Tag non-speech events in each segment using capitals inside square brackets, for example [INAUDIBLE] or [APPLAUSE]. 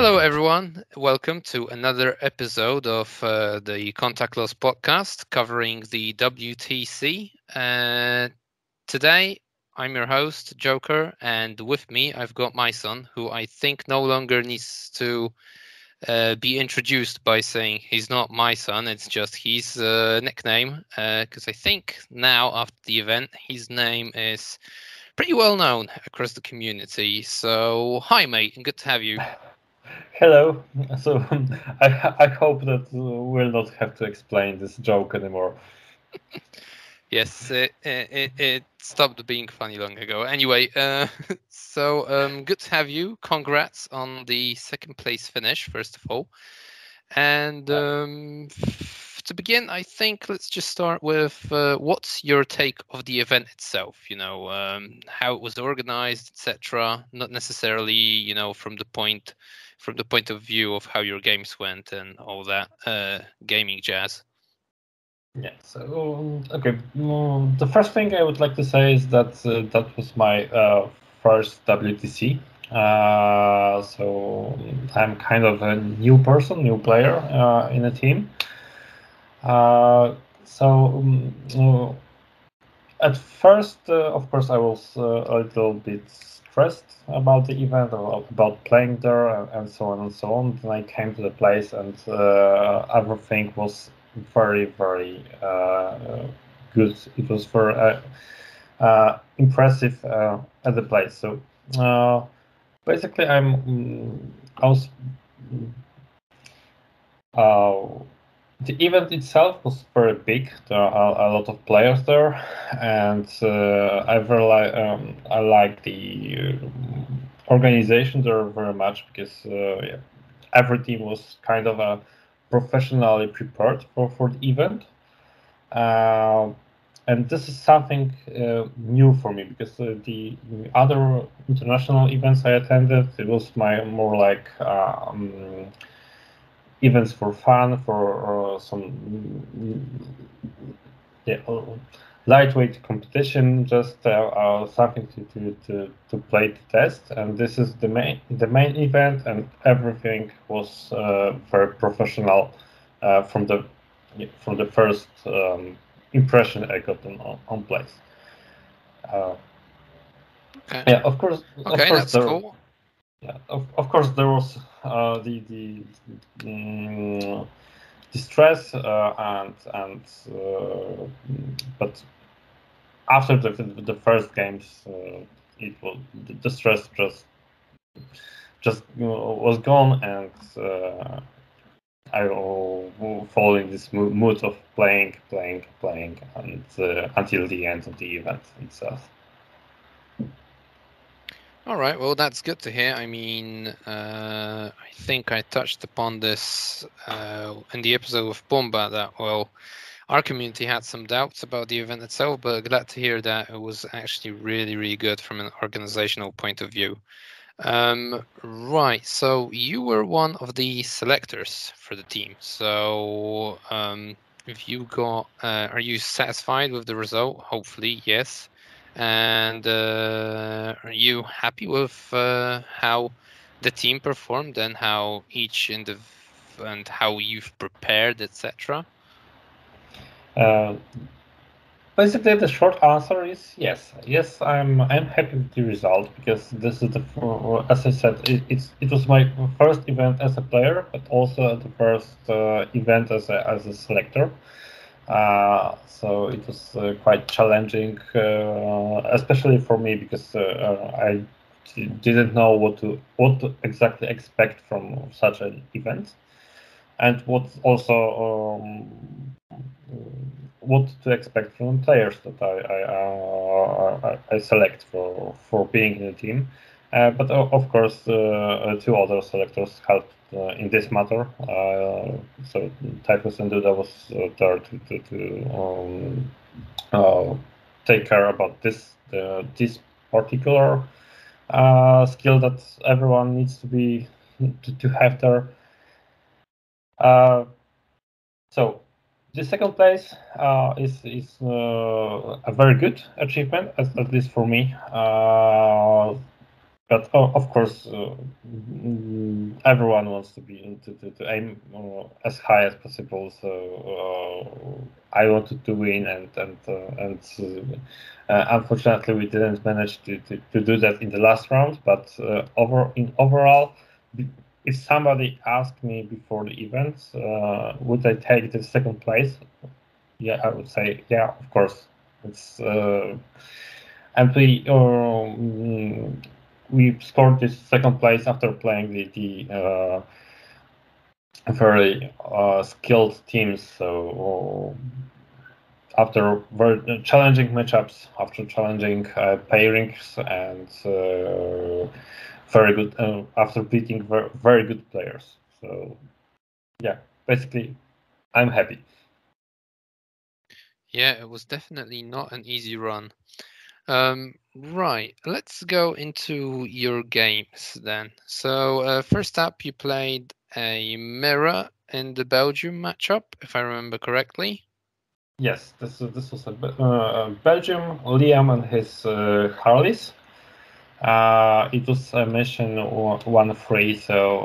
Hello, everyone. Welcome to another episode of uh, the Contact Loss podcast covering the WTC. Uh, today, I'm your host, Joker, and with me, I've got my son, who I think no longer needs to uh, be introduced by saying he's not my son, it's just his uh, nickname. Because I think now, after the event, his name is pretty well known across the community. So, hi, mate, and good to have you. [LAUGHS] Hello. [LAUGHS] So I I hope that we'll not have to explain this joke anymore. yes, it, it, it stopped being funny long ago. Anyway, uh, [LAUGHS] so um, good to have you. Congrats on the second place finish, first of all. And um, to begin, I think let's just start with uh, what's your take of the event itself? You know, um, how it was organized, etc. Not necessarily, you know, from the point from the point of view of how your games went and all that uh, gaming jazz. Yeah. So okay, mm, the first thing I would like to say is that uh, that was my uh, first WTC. Uh, so I'm kind of a new person, new player uh, in a team. Uh, so um, at first, of course, I was a little bit about the event, about playing there, and, so on and so on. Then I came to the place, and uh, everything was very, very uh, good. It was very uh, uh impressive uh, at the place. So uh, basically, I'm mm, I was the event itself was very big. There are a, lot of players there, and uh, I really um, I like the uh, organization there very much because uh, yeah, every team was kind of a professionally prepared for, for the event. Uh, and this is something uh, new for me because uh, the other international events I attended, it was my more like um, events for fun, for uh, some yeah, uh, lightweight competition, just uh, uh, something to, to, to, to play to test. And this is the main the main event, and everything was uh, very professional uh, from the from the first um, impression I got on on place. okay. Yeah, of course. Okay, of course that's there, cool. Yeah, of, of course there was uh, the the um, the stress uh, and and uh, but after the the first games uh, it was the stress just just you know, was gone and uh, I fall in this mood of playing, playing, playing, and uh, until the end of the event itself. All right, well, that's good to hear. I mean, uh, I think I touched upon this uh, in the episode with Bomba that, well, our community had some doubts about the event itself, but glad to hear that it was actually really, really good from an organizational point of view. Um, right, so you were one of the selectors for the team. So, um, if you got, uh, are you satisfied with the result? Hopefully, yes. And uh, are you happy with uh, how the team performed and how each indiv- and how you've prepared, etc.? Uh, basically, the short answer is yes. Yes, I'm. I'm happy with the result because this is the. As I said, it, it's it was my first event as a player, but also the first uh, event as a as a selector. Uh, so it was uh, quite challenging, uh, especially for me because I didn't know what to what to exactly expect from such an event, and what also um, what to expect from players that I I, uh, I select for for being in the team. Uh, but of course, uh, two other selectors helped uh, in this matter. Uh, so Typhus and Duda was uh, there to, to, to um, take care about this this particular skill that everyone needs to be to, to have there. so the second place uh, is is uh, a very good achievement, at, at least for me. Uh, but oh, of course, uh, mm, everyone wants to be to, to, to aim uh, as high as possible. So uh, I wanted to win, and and uh, and uh, unfortunately, we didn't manage to, to, to, do that in the last round. But uh, over in overall, if somebody asked me before the event, would I take the second place? Yeah, I would say yeah, of course. It's and we um, we scored this second place after playing the, the uh, very uh, skilled teams. So after very challenging matchups, after challenging uh, pairings, and uh, very good uh, after beating very good players. So yeah, basically, I'm happy. Yeah, it was definitely not an easy run. Um, right, let's go into your games then. So uh, first up, you played a mirror in the Belgium matchup, if I remember correctly. Yes, this this was a uh, Belgium, Liam and his uh, Harleys. Uh, it was a mission one free, so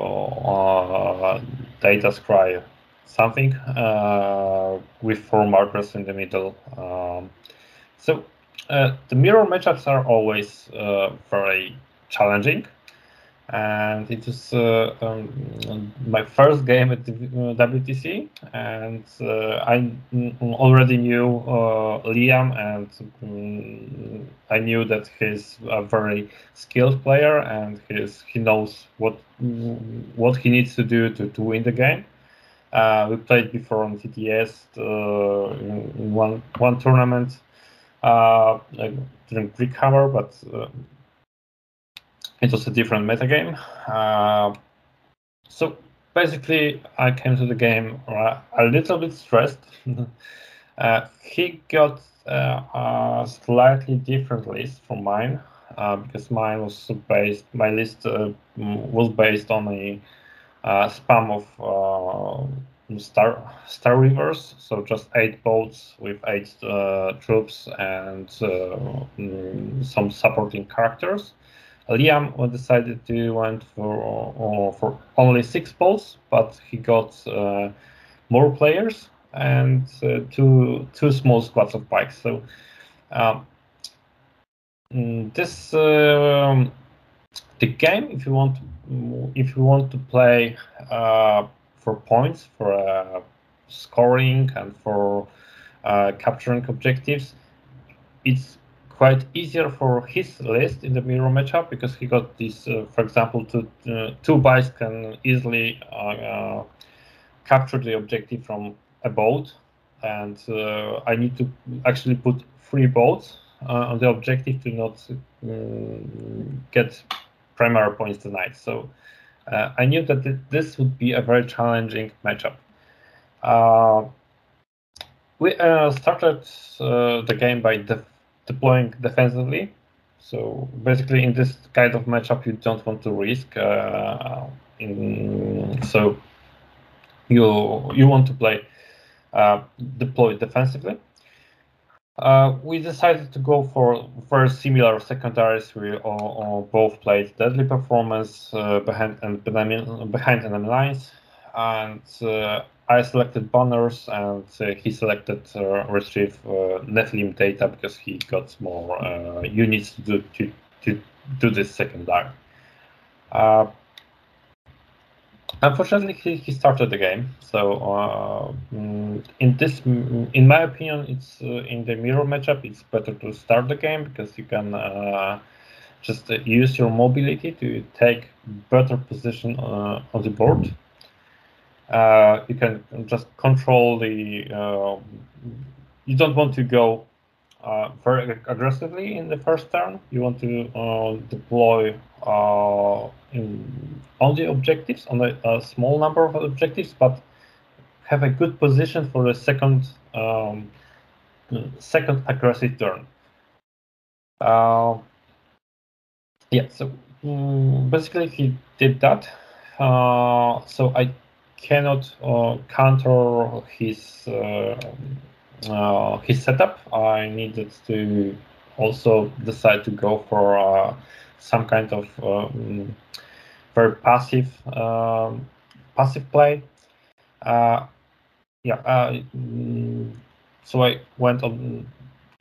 uh, data scry something uh, with four markers in the middle. Um, so uh, the mirror matchups are always uh, very challenging, and it was uh, um, my first game at WTC, and uh, I already knew uh, Liam, and um, I knew that he's a very skilled player, and he's, he knows what what he needs to do to, to win the game. Uh, we played before on TTS in one one tournament uh, didn't recover, but uh, it was a different metagame. Uh, so basically, I came to the game a little bit stressed. [LAUGHS] uh, he got uh, a slightly different list from mine uh, because mine was based. My list uh, was based on a spam of Star Starweavers, so just eight boats with eight uh, troops and uh, mm, some supporting characters. Liam decided to went for uh, for only six boats, but he got uh, more players and uh, two two small squads of bikes. So um, mm, this um, the game, if you want, if you want to play uh, for points, for uh, scoring, and for uh, capturing objectives. It's quite easier for his list in the mirror matchup because he got this, uh, for example, two, uh, two bikes can easily uh, uh, capture the objective from a boat, and I need to actually put three boats on the objective to not get primary points tonight. So uh, I knew that th- this would be a very challenging matchup. Uh, we uh, started uh, the game by de- deploying defensively. So basically, in this kind of matchup, you don't want to risk. Uh, in, so you you want to play uh, deploy defensively. Uh, we decided to go for very similar secondaries. We both played Deadly Performance uh, behind and behind enemy lines, and uh, I selected banners, and uh, he selected uh, retrieve Nephilim data because he got more units to do to, to do this secondary. Unfortunately, he, he started the game. So uh, mm, in this, mm, in my opinion, it's uh, in the mirror matchup. It's better to start the game because you can uh, just uh, use your mobility to take better position uh, on the board. Uh, you can just control the. you don't want to go very aggressively in the first turn. You want to deploy uh, in, on the objectives, on a, a, small number of objectives, but have a good position for the second um, second aggressive turn. Uh, yeah, so um, basically he did that. Uh, so I cannot uh, counter his uh, his setup, I needed to also decide to go for a some kind of um, very passive um, passive play. Uh, yeah, uh, mm, so I went on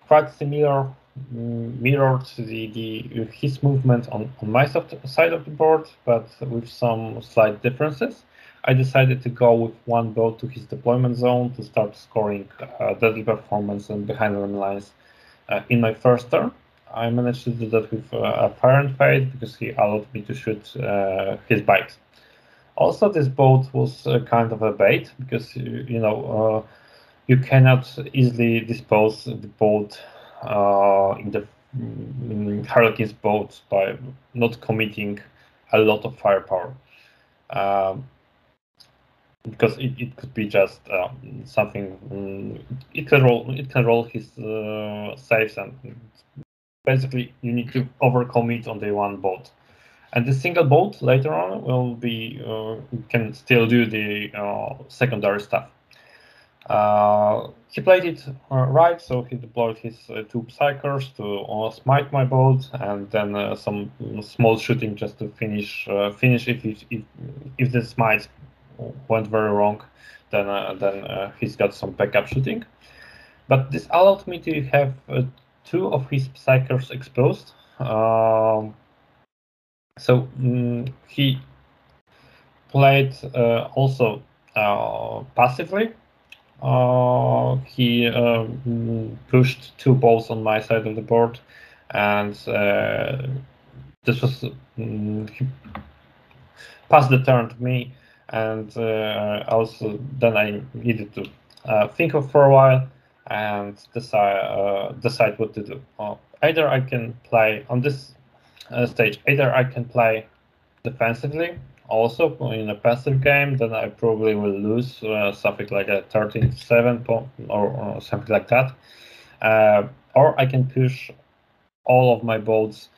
quite similar mm, mirrored the, the his movement on, on my side of the board, but with some slight differences. I decided to go with one boat to his deployment zone to start scoring uh, deadly performance and behind the lines uh, in my first turn. I managed to do that with uh, a and fade because he allowed me to shoot uh, his bikes. Also, this boat was uh, kind of a bait because you know you cannot easily dispose the boat in the in Harlequin's boat by not committing a lot of firepower. Um, because it, it could be just um, something um, it can roll it can roll his uh, saves and basically you need to overcommit on the one boat and the single boat later on will be uh, can still do the uh, secondary stuff uh, he played it uh, right so he deployed his uh, two psykers to smite my boat and then some small shooting just to finish finish if, if if if the smite went very wrong, then uh, then uh, he's got some backup shooting. But this allowed me to have uh, two of his psykers exposed. Um, so mm, he played also passively. Uh, he uh, pushed two balls on my side of the board, and uh, this was mm, he passed the turn to me, and uh, also then I needed to uh, think of for a while and decide uh, decide what to do. either I can play on this stage. Either I can play defensively also in a passive game, then I probably will lose uh, something like a 13-7 or, or, something like that. Uh, or I can push all of my boats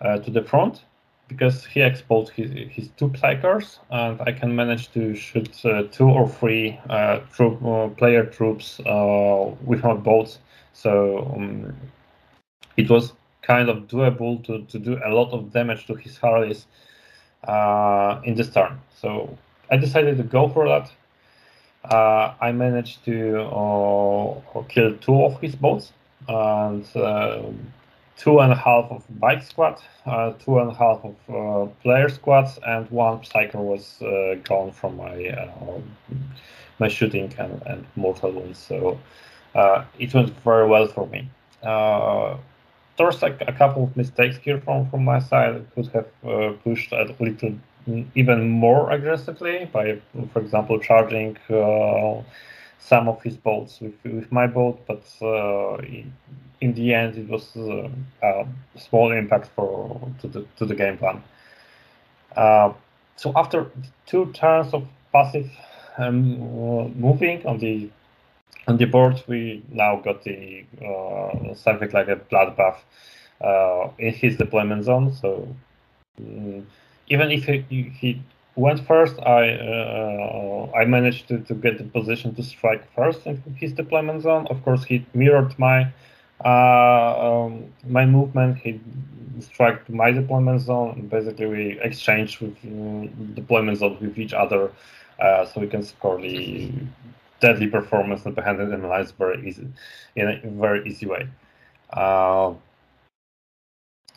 uh, to the front because he exposed his, his two psykers, and I can manage to shoot uh, two or three uh, troop, uh, player troops uh, with my boats. So um, it was kind of doable to, to do a lot of damage to his Harleys uh, in this turn. So I decided to go for that. Uh, I managed to kill two of his boats and two and a half of bike squad, uh, two and a half of uh, player squads, and one psyker was uh, gone from my uh, my shooting and, and mortal wounds. So uh, it went very well for me. Uh, there's like a couple of mistakes here from from my side. I could have pushed a little even more aggressively by, for example, charging some of his boats with, with my boat, but uh, in the end, it was uh, a small impact for to the to the game plan. Uh, so after two turns of passive um, moving on the on the board, we now got the uh, something like a bloodbath uh, in his deployment zone. So um, even if he, he went first, I uh, I managed to, to get the position to strike first in his deployment zone. Of course, he mirrored my uh, um, my movement. He struck my deployment zone. Basically, we exchanged with um, deployment zones with each other, uh, so we can score the deadly performance and behind enemy lines very easy in a very easy way. Uh,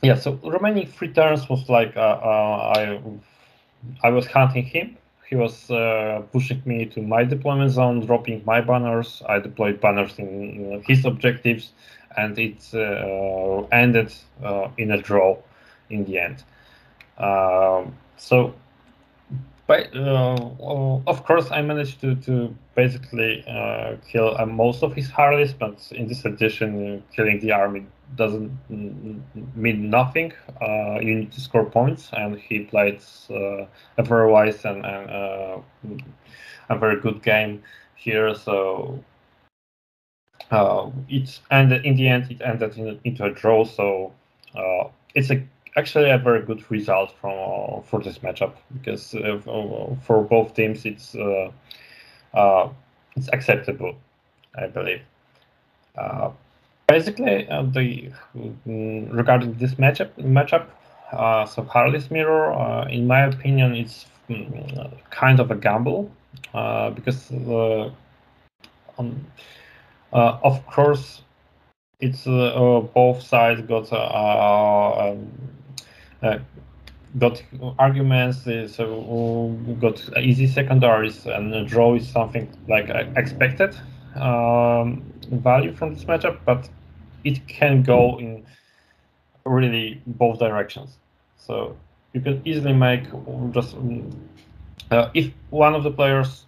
yeah, so remaining three turns was like uh, uh, I I was hunting him. He was uh, pushing me to my deployment zone, dropping my banners. I deployed banners in his objectives, and it uh, ended uh, in a draw in the end. Um, so, but, uh, of course, I managed to, to basically uh, kill uh, most of his Harleys, but in this edition, killing the army doesn't mean nothing. Uh, you need to score points, and he played uh, a very wise and, and uh, a very good game here. So uh, it ended in the end. It ended in, into a draw. So uh, it's a actually a very good result from uh, for this matchup because for both teams it's it's acceptable, I believe. Basically, uh, the mm, regarding this matchup, matchup, Uh, so Harley's Mirror, uh, in my opinion, it's mm, kind of a gamble uh, because um, of course it's both sides got um, got arguments, so got easy secondaries, and draw is something like expected um, value from this matchup, but it can go in really both directions. So you can easily make just uh, if one of the players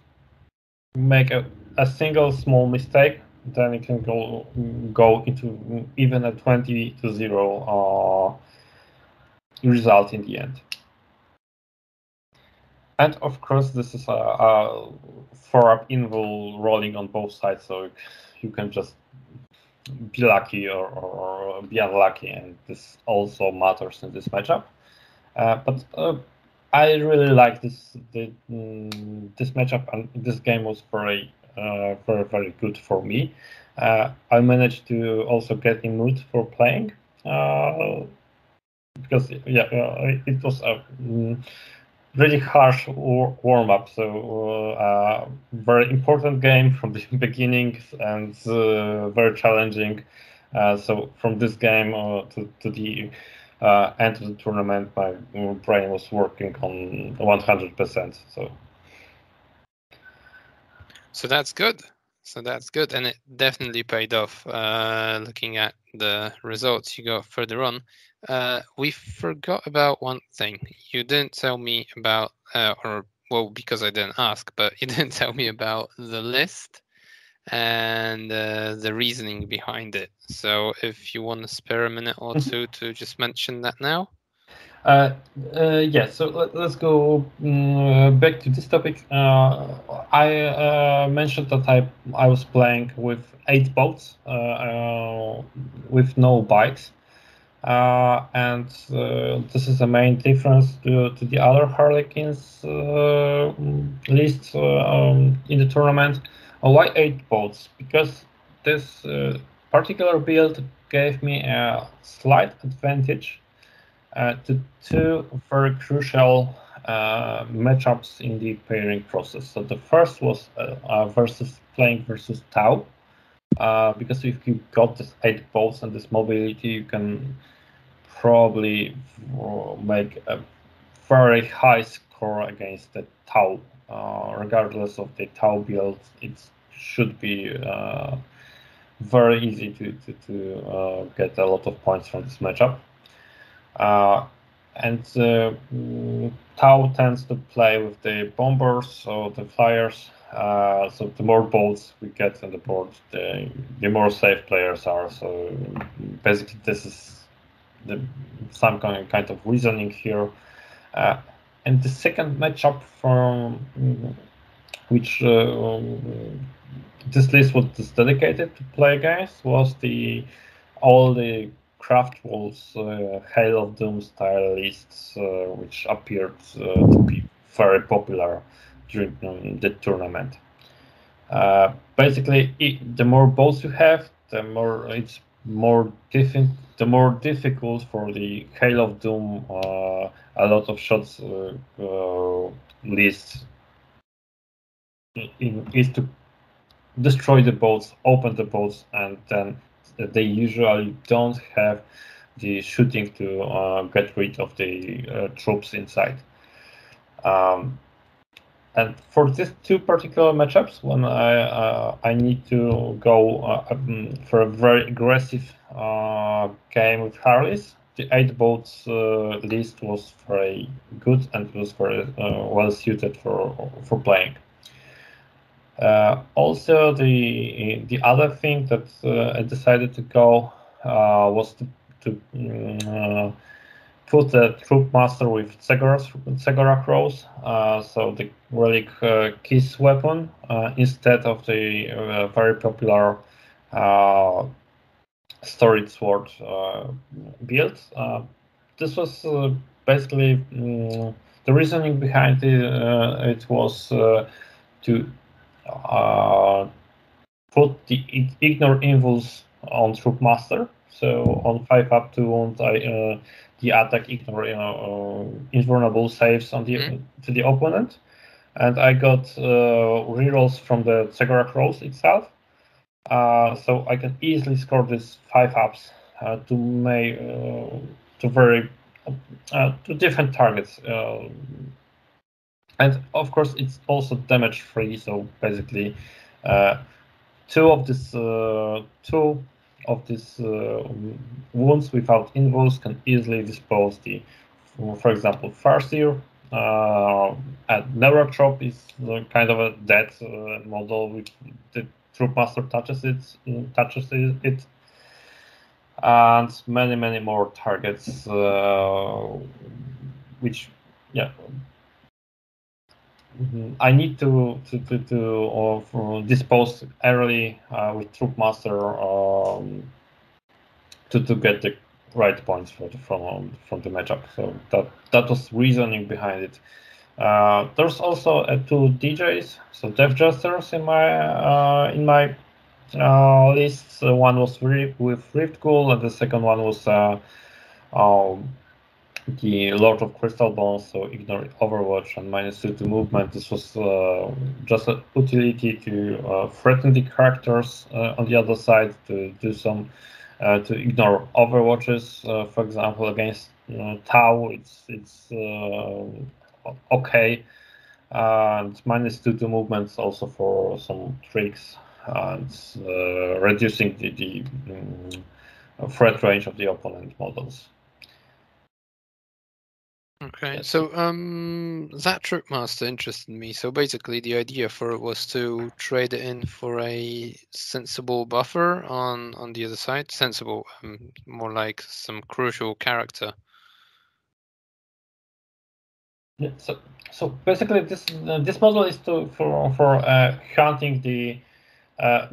make a, a single small mistake, then it can go go into even a 20 to 0 uh, result in the end. And of course, this is a, a four-up invul rolling on both sides, so you can just be lucky or, or, be unlucky, and this also matters in this matchup. Uh, but uh, I really like this the, mm, this matchup, and this game was very uh, very very good for me. Uh, I managed to also get in mood for playing uh, because yeah, uh, it was a. Mm, really harsh warm up. So uh, very important game from [LAUGHS] the beginning and uh, very challenging. Uh, so from this game uh, to, to the uh, end of the tournament, my brain was working on 100%. So. So that's good. So that's good, and it definitely paid off. Uh, looking at the results you got further on, uh, we forgot about one thing. You didn't tell me about, uh, or well, because I didn't ask, but you [LAUGHS] didn't tell me about the list and uh, the reasoning behind it. So if you want to spare a minute or mm-hmm. two to just mention that now. Uh, uh, yeah, so let, us go um, back to this topic. Uh, I uh, mentioned that I I was playing with eight boats uh, uh, with no bikes, and this is the main difference to, to the other Harlequins list um, in the tournament. why eight boats? Because this particular build gave me a slight advantage to two very crucial uh, matchups in the pairing process. So the first was uh, versus playing versus Tau, because if you got this eight bolts and this mobility, you can probably make a very high score against the Tau. Uh, regardless of the Tau build, it should be uh, very easy to, to, to uh, get a lot of points from this matchup. Uh, and uh, Tau tends to play with the bombers or the flyers. Uh, so the more bolts we get on the board, the, the more safe players are. So basically, this is the, some kind kind of reasoning here. Uh, and the second matchup from which uh, this list was dedicated to play against was the all the Craftworlds uh, Hail of Doom style lists, uh, which appeared uh, to be very popular during um, the tournament. Uh, basically, it, the more balls you have, the more it's more diffi- the more difficult for the Hail of Doom. A lot of shots list in, is to destroy the boats, open the boats, and then they usually don't have the shooting to uh, get rid of the uh, troops inside. Um, and for these two particular matchups, when I uh, I need to go uh, um, for a very aggressive uh, game with Harleys, the eight boats uh, list was very good and was very well suited for for playing. Uh, also, the the other thing that uh, I decided to go uh, was to, to mm, uh, put the Troupe Master with Cegorach's Rose, uh, so the relic uh, kiss weapon instead of the very popular storied sword build. this was basically um, the reasoning behind it. it was to uh, put the ignore invuls on Troupe Master. So on five up to wounds, I uh, the attack ignore you know uh, invulnerable saves on the mm-hmm. to the opponent, and I got uh, rerolls from the Cegorach's Rose itself, uh, so I can easily score these five ups uh, to uh, to very uh, to different targets. And of course, it's also damage free. So basically, two of these two of these wounds without invuls can easily dispose the, for example, Farseer uh, and Neurothrope is kind of a dead uh, model with the Troupe Master touches it, touches it, and many many more targets, uh, which yeah. Mm-hmm. I need to to to, to uh, dispose early uh, with Troupe Master um, to to get the right points for the, from from the matchup. So that that was reasoning behind it. Uh, there's also two DJs, so Death Jesters in my uh, in my uh, list. One was with Rift Ghoul, and the second one was uh, um, the Lord of Crystal Bones. So ignore Overwatch and minus two to movement. This was uh, just an utility to threaten the characters on the other side to do some to ignore Overwatches. for example, against Tau, it's it's okay. And minus two to movements also for some tricks and uh, reducing the, the um, threat range of the opponent models. Okay, so um, that Troupe Master interested me. So basically, the idea for it was to trade it in for a sensible buffer on on the other side. Sensible, um, more like some crucial character. Yeah, so so basically this uh, this model is to for for uh, hunting the uh,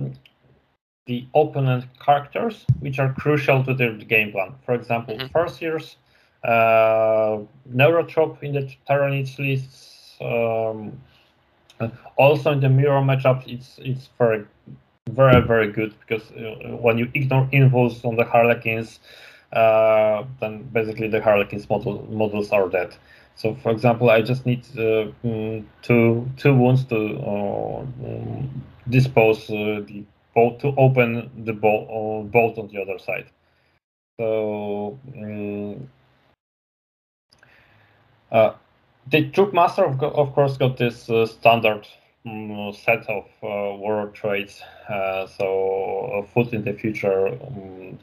the opponent characters which are crucial to their game plan. For example, mm-hmm. Farseers, uh, Neurothrope in the Tyranids lists. Um, also in the mirror matchup, it's it's very very very good because uh, when you ignore invos on the Harlequins, uh, then basically the Harlequins model, models are dead. So, for example, I just need uh, mm, two two wounds to uh, um, dispose uh, the bolt to open the bolt, uh, bolt on the other side. So, um, uh, the Troupe Master, of, of course, got this uh, standard um, set of war traits. so, a foot in the future um,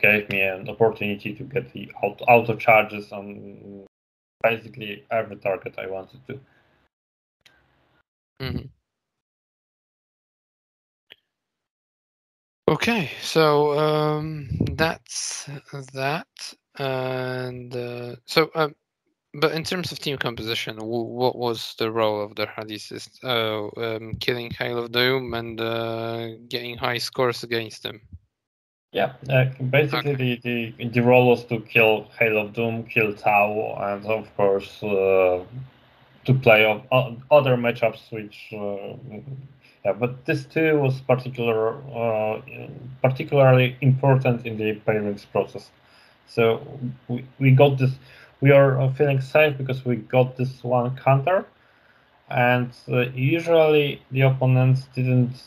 gave me an opportunity to get the auto, auto charges on basically every target I wanted to. Mm-hmm. Okay, so um, that's that, and uh, so. Um, but in terms of team composition, w- what was the role of the Hadises? Uh, um, killing Hail of Doom and uh, getting high scores against them. Yeah, uh, basically okay. the, the the role was to kill Hail of Doom, kill Tau, and of course uh, to play of, uh, other matchups. Which uh, yeah, but this too was particular uh, particularly important in the pairings process. So we, we got this. We are uh, feeling safe because we got this one counter, and usually the opponents didn't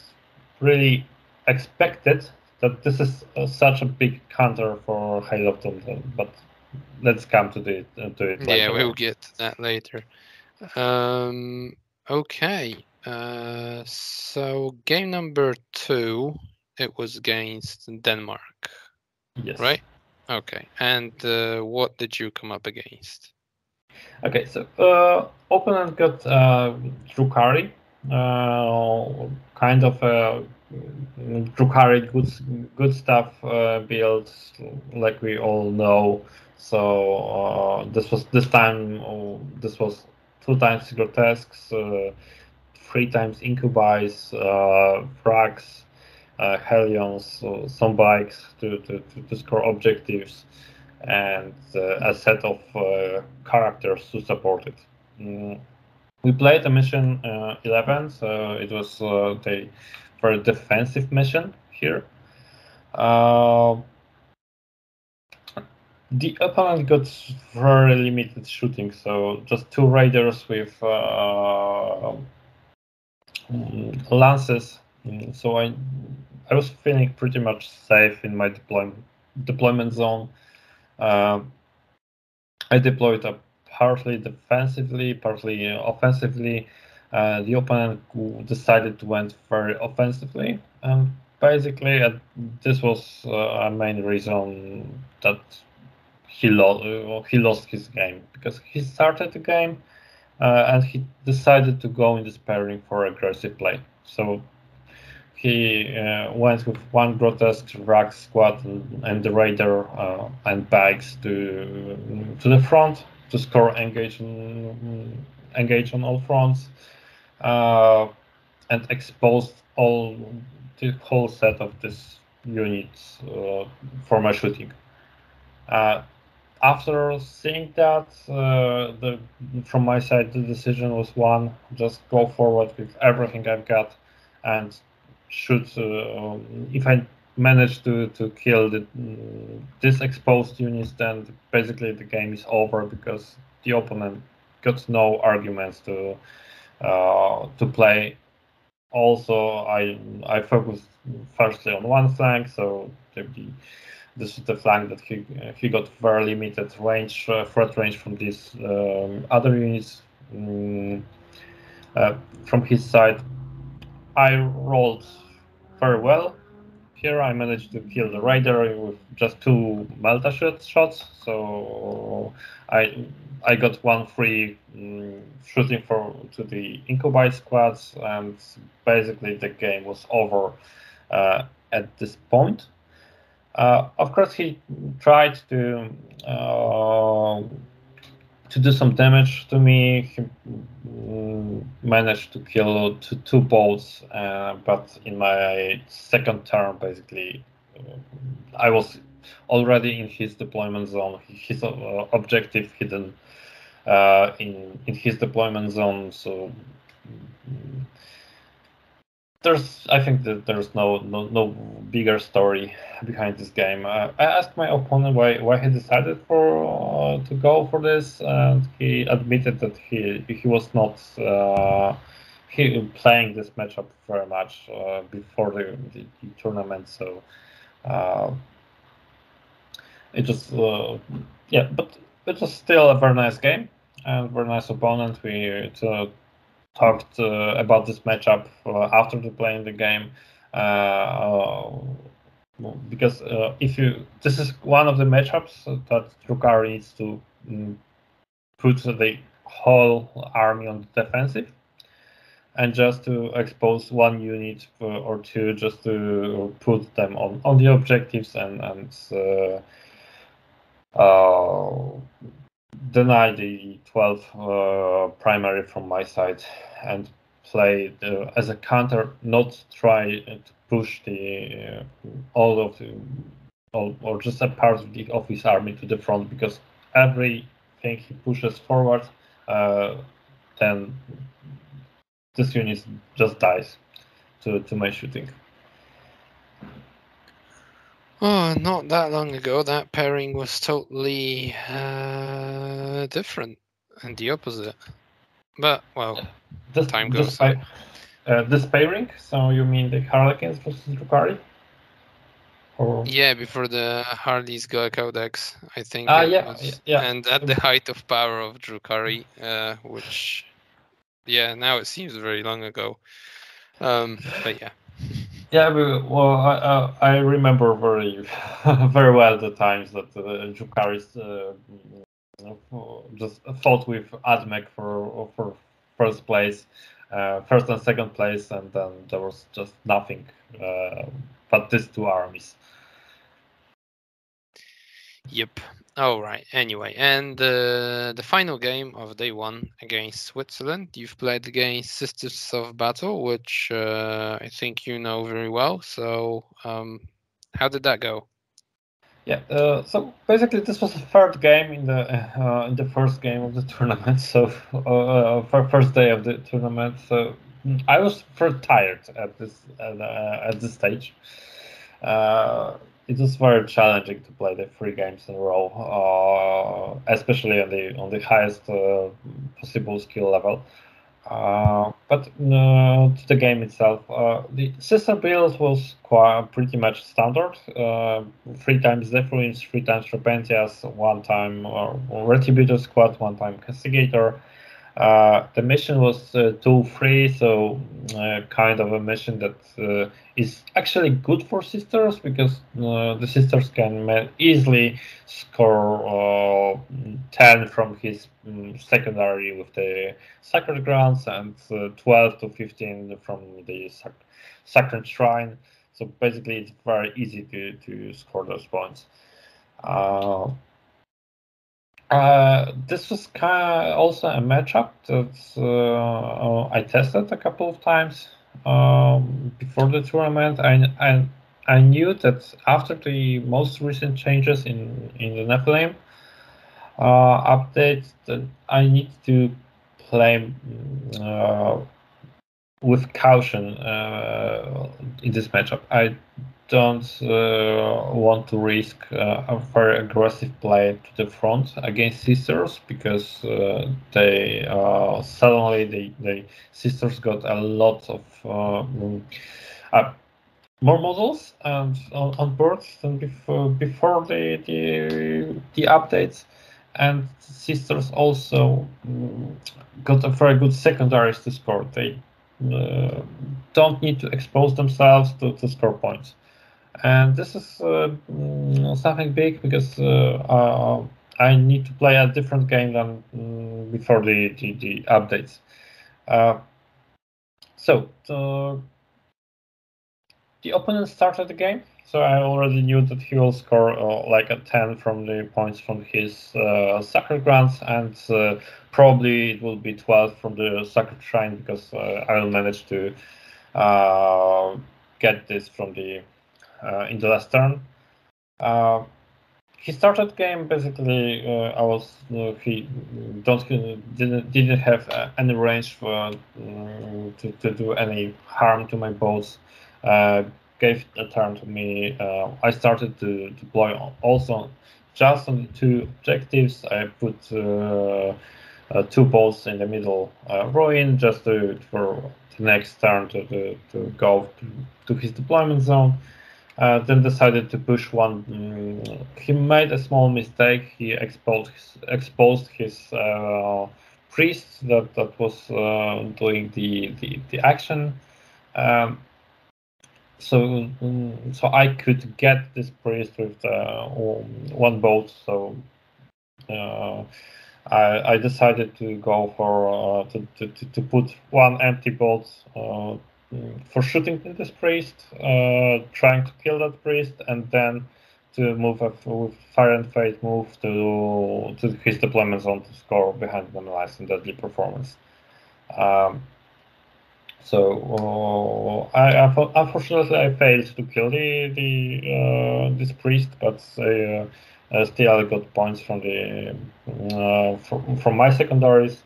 really expect it that this is uh, such a big counter for of Doom, but let's come to the uh, to it. Yeah, we'll get to that later. Um, okay, uh, so game number two, it was against Denmark. Yes. Right. Okay, and uh, what did you come up against? Okay, so uh, opponent got uh, Drukhari, uh, kind of a Drukhari good good stuff uh, built, like we all know. So uh, this was this time oh, this was two times grotesques, uh, three times incubies, uh, frags, uh, hellions, some bikes to, to, to, score objectives, and uh, a set of uh, characters to support it. Mm. We played a mission 11, so it was for a defensive mission here. Uh, the opponent got very limited shooting, so just two raiders with uh, lances. So I I was feeling pretty much safe in my deployment deployment zone. Uh, I deployed partly defensively, partly offensively. Uh, the opponent decided to went very offensively, and basically uh, this was uh, a main reason that he lost uh, he lost his game because he started the game uh, and he decided to go in this pairing for aggressive play. So he uh, went with one grotesque Rag squad and, the raider uh, and bags to to the front to score engage on, engage on all fronts uh, and exposed all the whole set of this units uh, for my shooting. Uh, after seeing that, uh, the from my side, the decision was one: just go forward with everything I've got, and shoot. Uh, if I manage to to kill the this exposed units, then basically the game is over because the opponent got no arguments to uh, to play. Also, I I focused firstly on one flank, so the this is the flank that he he got very limited range uh, threat range from these um, other units um, uh, from his side. I rolled very well. Here I managed to kill the rider with just two Melta shots, so I I got one free um, shooting for to the Incubite squads, and basically the game was over uh, at this point. Uh, of course, he tried to uh, to do some damage to me. He mm, managed to kill two, two bolts, uh, but in my second turn, basically, uh, I was already in his deployment zone. His uh, objective hidden uh, in in his deployment zone, so mm, there's I think that there's no no, no bigger story behind this game. Uh, I asked my opponent why why he decided for uh, to go for this, and he admitted that he he was not uh, he playing this matchup very much uh, before the, the, the, tournament. So uh, it was uh, yeah, but it was still a very nice game and very nice opponent. We it's talked uh, about this matchup uh, after the playing the game uh, because if you this is one of the matchups that Drukhari needs to um, put the whole army on the defensive and just to expose one unit or two just to put them on, on the objectives and, and uh, uh, deny the 12 uh, primary from my side and play the, as a counter, not try to push the uh, all of the all, or just a part of, the, of his army to the front because everything he pushes forward, uh, then this unit just dies to, to my shooting. Oh, not that long ago, that pairing was totally uh, different and the opposite. But well, this, time goes. This, uh, this pairing. So you mean the Harlequins versus Drukhari? Or... Yeah, before the Harley's Codex, I think. Ah, yeah, was, yeah, And at the height of power of Drukhari, uh, which, yeah, now it seems very long ago. Um, but yeah. [LAUGHS] Yeah, well, I, I remember very, [LAUGHS] very well the times that uh, Drukhari's uh, just fought with Admech for for first place, uh, first and second place, and then there was just nothing uh, but these two armies. Yep. All right. Anyway, and uh, the final game of day one against Switzerland, you've played against Sisters of Battle, which uh, I think you know very well. So, um, how did that go? Yeah. Uh, so basically, this was the third game in the uh, in the first game of the tournament. [LAUGHS] So, uh, uh, first day of the tournament. So I was very tired at this at, at this stage it was very challenging to play the three games in a row, uh, especially on the on the highest uh, possible skill level. Uh, but uh, to the game itself, uh, the system build was quite pretty much standard. Uh, three times Zephrins, three times Repentias, one time uh, Retributor Squad, one time Castigator, uh, the mission was uh, tool free, so uh, kind of a mission that uh, is actually good for sisters because uh, the sisters can easily score 10 from his um, secondary with the sacred grounds and 12 to 15 from the sac sacred shrine. So basically, it's very easy to, to score those points. Uh, this was kind of also a matchup that uh, I tested a couple of times um, before the tournament. I, I, I knew that after the most recent changes in, in the Nephilim uh, update, that I need to play uh, with caution uh, in this matchup. I don't uh, want to risk uh, a very aggressive play to the front against sisters because uh, they uh, suddenly the, the sisters got a lot of uh, uh, more models and on, on board than before before the the, the updates. And sisters also mm, got a very good secondaries to score. They don't need to expose themselves to, to score points and this is uh, mm, something big because uh, uh, I need to play a different game than um, before the, the, the updates. so the, the opponent started the game, so I already knew that he will score uh, like a 10 from the points from his uh, sacred grounds, and uh, probably it will be 12 from the sacred shrine because I will manage to get this from the uh, in the last turn. Uh, he started game basically. Uh, I was he don't didn't didn't have any range for to, to do any harm to my boats. gave a turn to me. I started to deploy also just on the two objectives. I put uh, two bolts in the middle uh, ruin just to, for the next turn to, to, to go to, to, his deployment zone. Uh, then decided to push one. Mm, he made a small mistake. He exposed his, exposed his uh, priest that that was uh, doing the the, the action. Um, so mm, so I could get this priest with uh, one boat. So uh, I, I decided to go for uh, to, to, to put one empty boat for shooting this priest, uh, trying to kill that priest, and then to move a, Fire and Fade move to to his deployment zone to score behind allies in deadly performance. Um, so uh, I, unfortunately I failed to kill the the uh, this priest, but I uh, still got points from the uh, from, from my secondaries.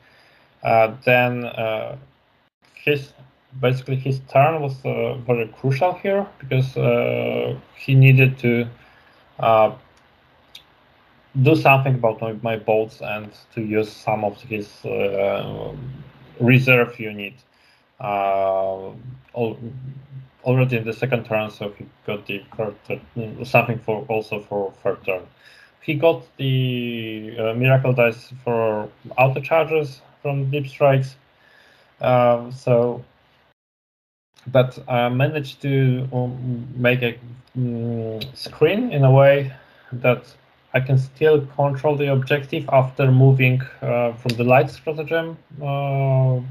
Uh, then his basically his turn was uh, very crucial here because uh, he needed to uh, do something about my, my, boats and to use some of his uh, reserve unit uh, already in the second turn, so he got the uh, something for also for third turn. He got the miracle dice for auto charges from deep strikes. So but I managed to um, make a um, screen in a way that I can still control the objective after moving uh, from the light stratagem. Uh,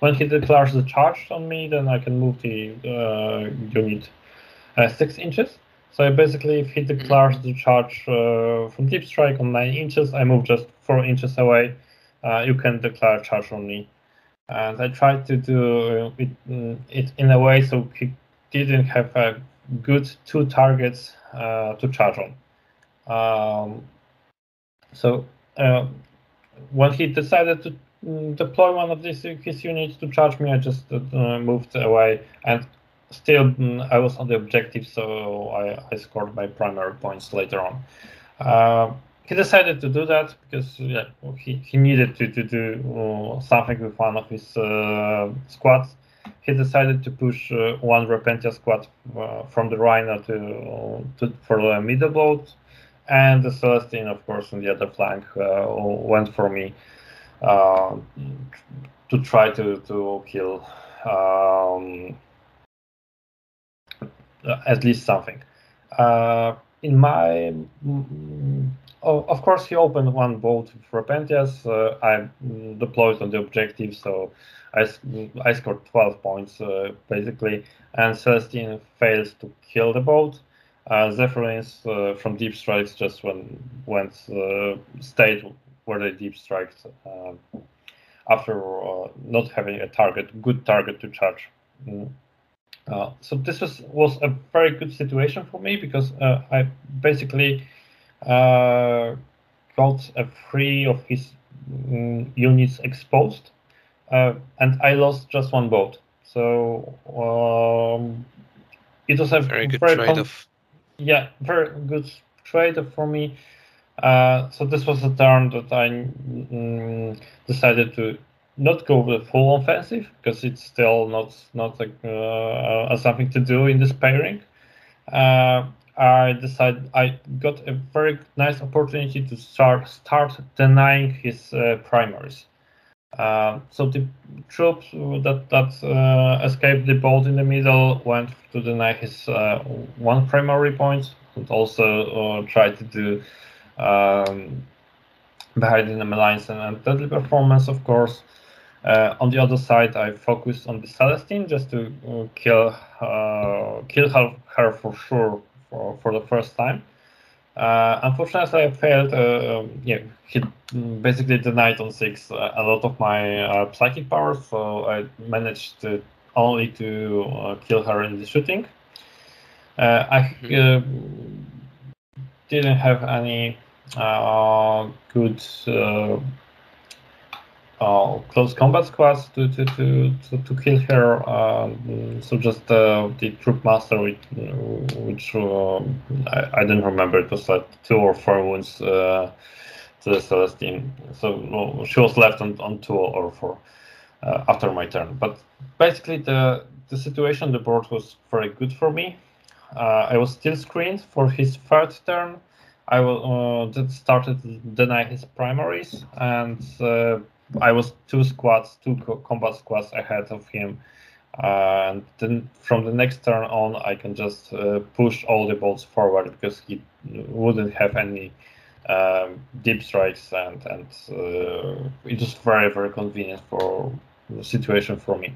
when he declares the charge on me, then I can move the uh, unit uh, six inches. So basically, if he declares the charge uh, from deep strike on nine inches, I move just four inches away. Uh, you can declare charge on me and I tried to do it, mm, it in a way so he didn't have a good two targets uh, to charge on. Um, so uh, when he decided to mm, deploy one of these his units to charge me, I just uh, moved away, and still mm, I was on the objective, so I, I scored my primary points later on. Uh, he decided to do that because yeah, he, he needed to, to do uh, something with one of his uh, squads. He decided to push uh, one Repentia squad uh, from the Rhino to, to for the middle boat, and the Celestine, of course, on the other flank uh, went for me to try to to kill um, at least something. Uh, in my, oh, of course, he opened one boat for Repentias. Uh, I deployed on the objective, so I, I scored 12 points uh, basically, and Celestine fails to kill the boat. Uh, Zephyrims uh, from deep strikes just when went uh, stayed where they deep striked after not having a target, good target to charge. Mm. Uh, so this was was a very good situation for me because uh, I basically uh, got a three of his um, units exposed, uh, and I lost just one boat. So um, it was a very good very trade-off. yeah, very good trade-off for me. Uh, so this was a turn that I um, decided to not go the full offensive because it's still not not like uh, something to do in this pairing. Uh, I decided I got a very nice opportunity to start start denying his uh, primaries. Uh, so the troops that that uh, escaped the boat in the middle went to deny his uh, one primary point and also tried to do um, behind the alliance and, and deadly performance, of course. Uh, on the other side, I focused on the Celestine just to uh, kill uh, kill her, her for sure for, for the first time. Uh, unfortunately, I failed. Uh, um, yeah, he basically denied on six uh, a lot of my psychic powers, so I managed to only to kill her in the shooting. I mm-hmm. didn't have any good uh, close combat squads to to to to, to kill her. Um, so just uh, the troop master, which, which uh, I, I didn't remember. It was like two or four wounds uh, to the Celestine. So well, she was left on, on two or four uh, after my turn. But basically, the the situation on the board was very good for me. Uh, I was still screened for his third turn. I will uh, started deny his primaries and I was two squads, two combat squads ahead of him. Uh, and then from the next turn on, I can just uh, push all the bolts forward because he wouldn't have any um, deep strikes, and and uh, it was very very convenient for the situation for me.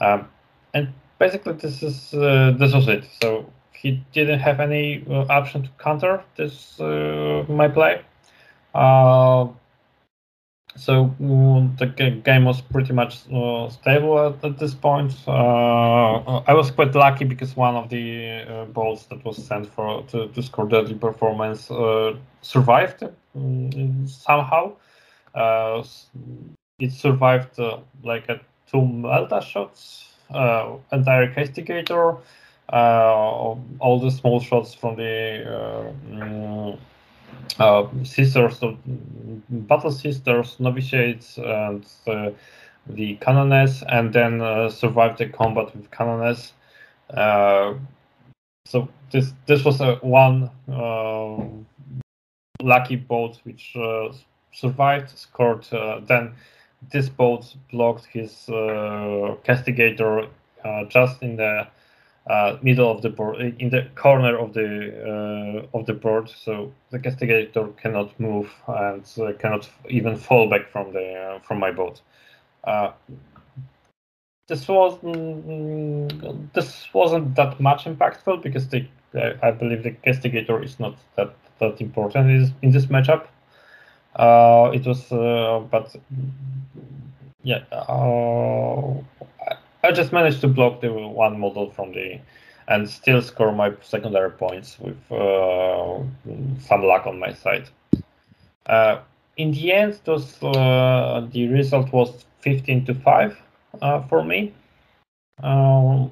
Um, and basically, this is uh, this was it. So he didn't have any uh, option to counter this uh, my play so mm, the game was pretty much uh, stable at, at, this point. Uh, I was quite lucky because one of the uh, balls that was sent for to, to score deadly performance uh, survived mm, somehow. Uh, it survived uh, like a two Melta shots, entire castigator, all the small shots from the. Uh, sisters, battle sisters, novitiates, and uh, the canoness, and then uh, survived the combat with canoness. Uh, so this this was a one uh, lucky boat which survived, scored. then this boat blocked his castigator just in the uh, middle of the board, in the corner of the uh, of the board, so the castigator cannot move and uh, cannot even fall back from the uh, from my boat. Uh, this was mm, this wasn't that much impactful because the I believe the castigator is not that that important in this matchup. Uh, it was, but yeah. I just managed to block the one model from the and still score my secondary points with uh, some luck on my side. Uh, in the end, those, uh, the result was 15 to 5 uh, for me. Um,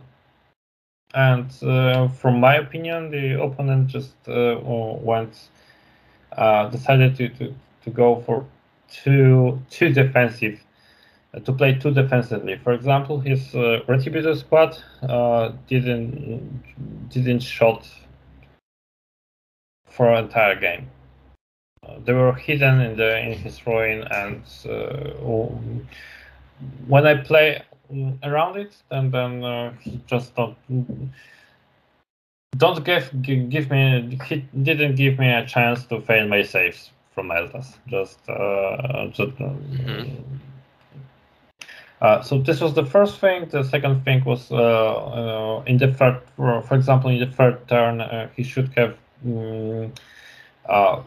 and uh, from my opinion, the opponent just uh, went decided to, to, to go for too too defensive to play too defensively. For example, his uh, Retributor squad uh, didn't didn't shot for an entire game. Uh, they were hidden in the in his ruin, and uh, when I play around it, and then uh, he just don't don't give give me he didn't give me a chance to fail my saves from Eldas. Just uh, just. Mm-hmm. Uh, so this was the first thing. The second thing was uh, uh, in the third, for example, in the third turn, uh, he should have um,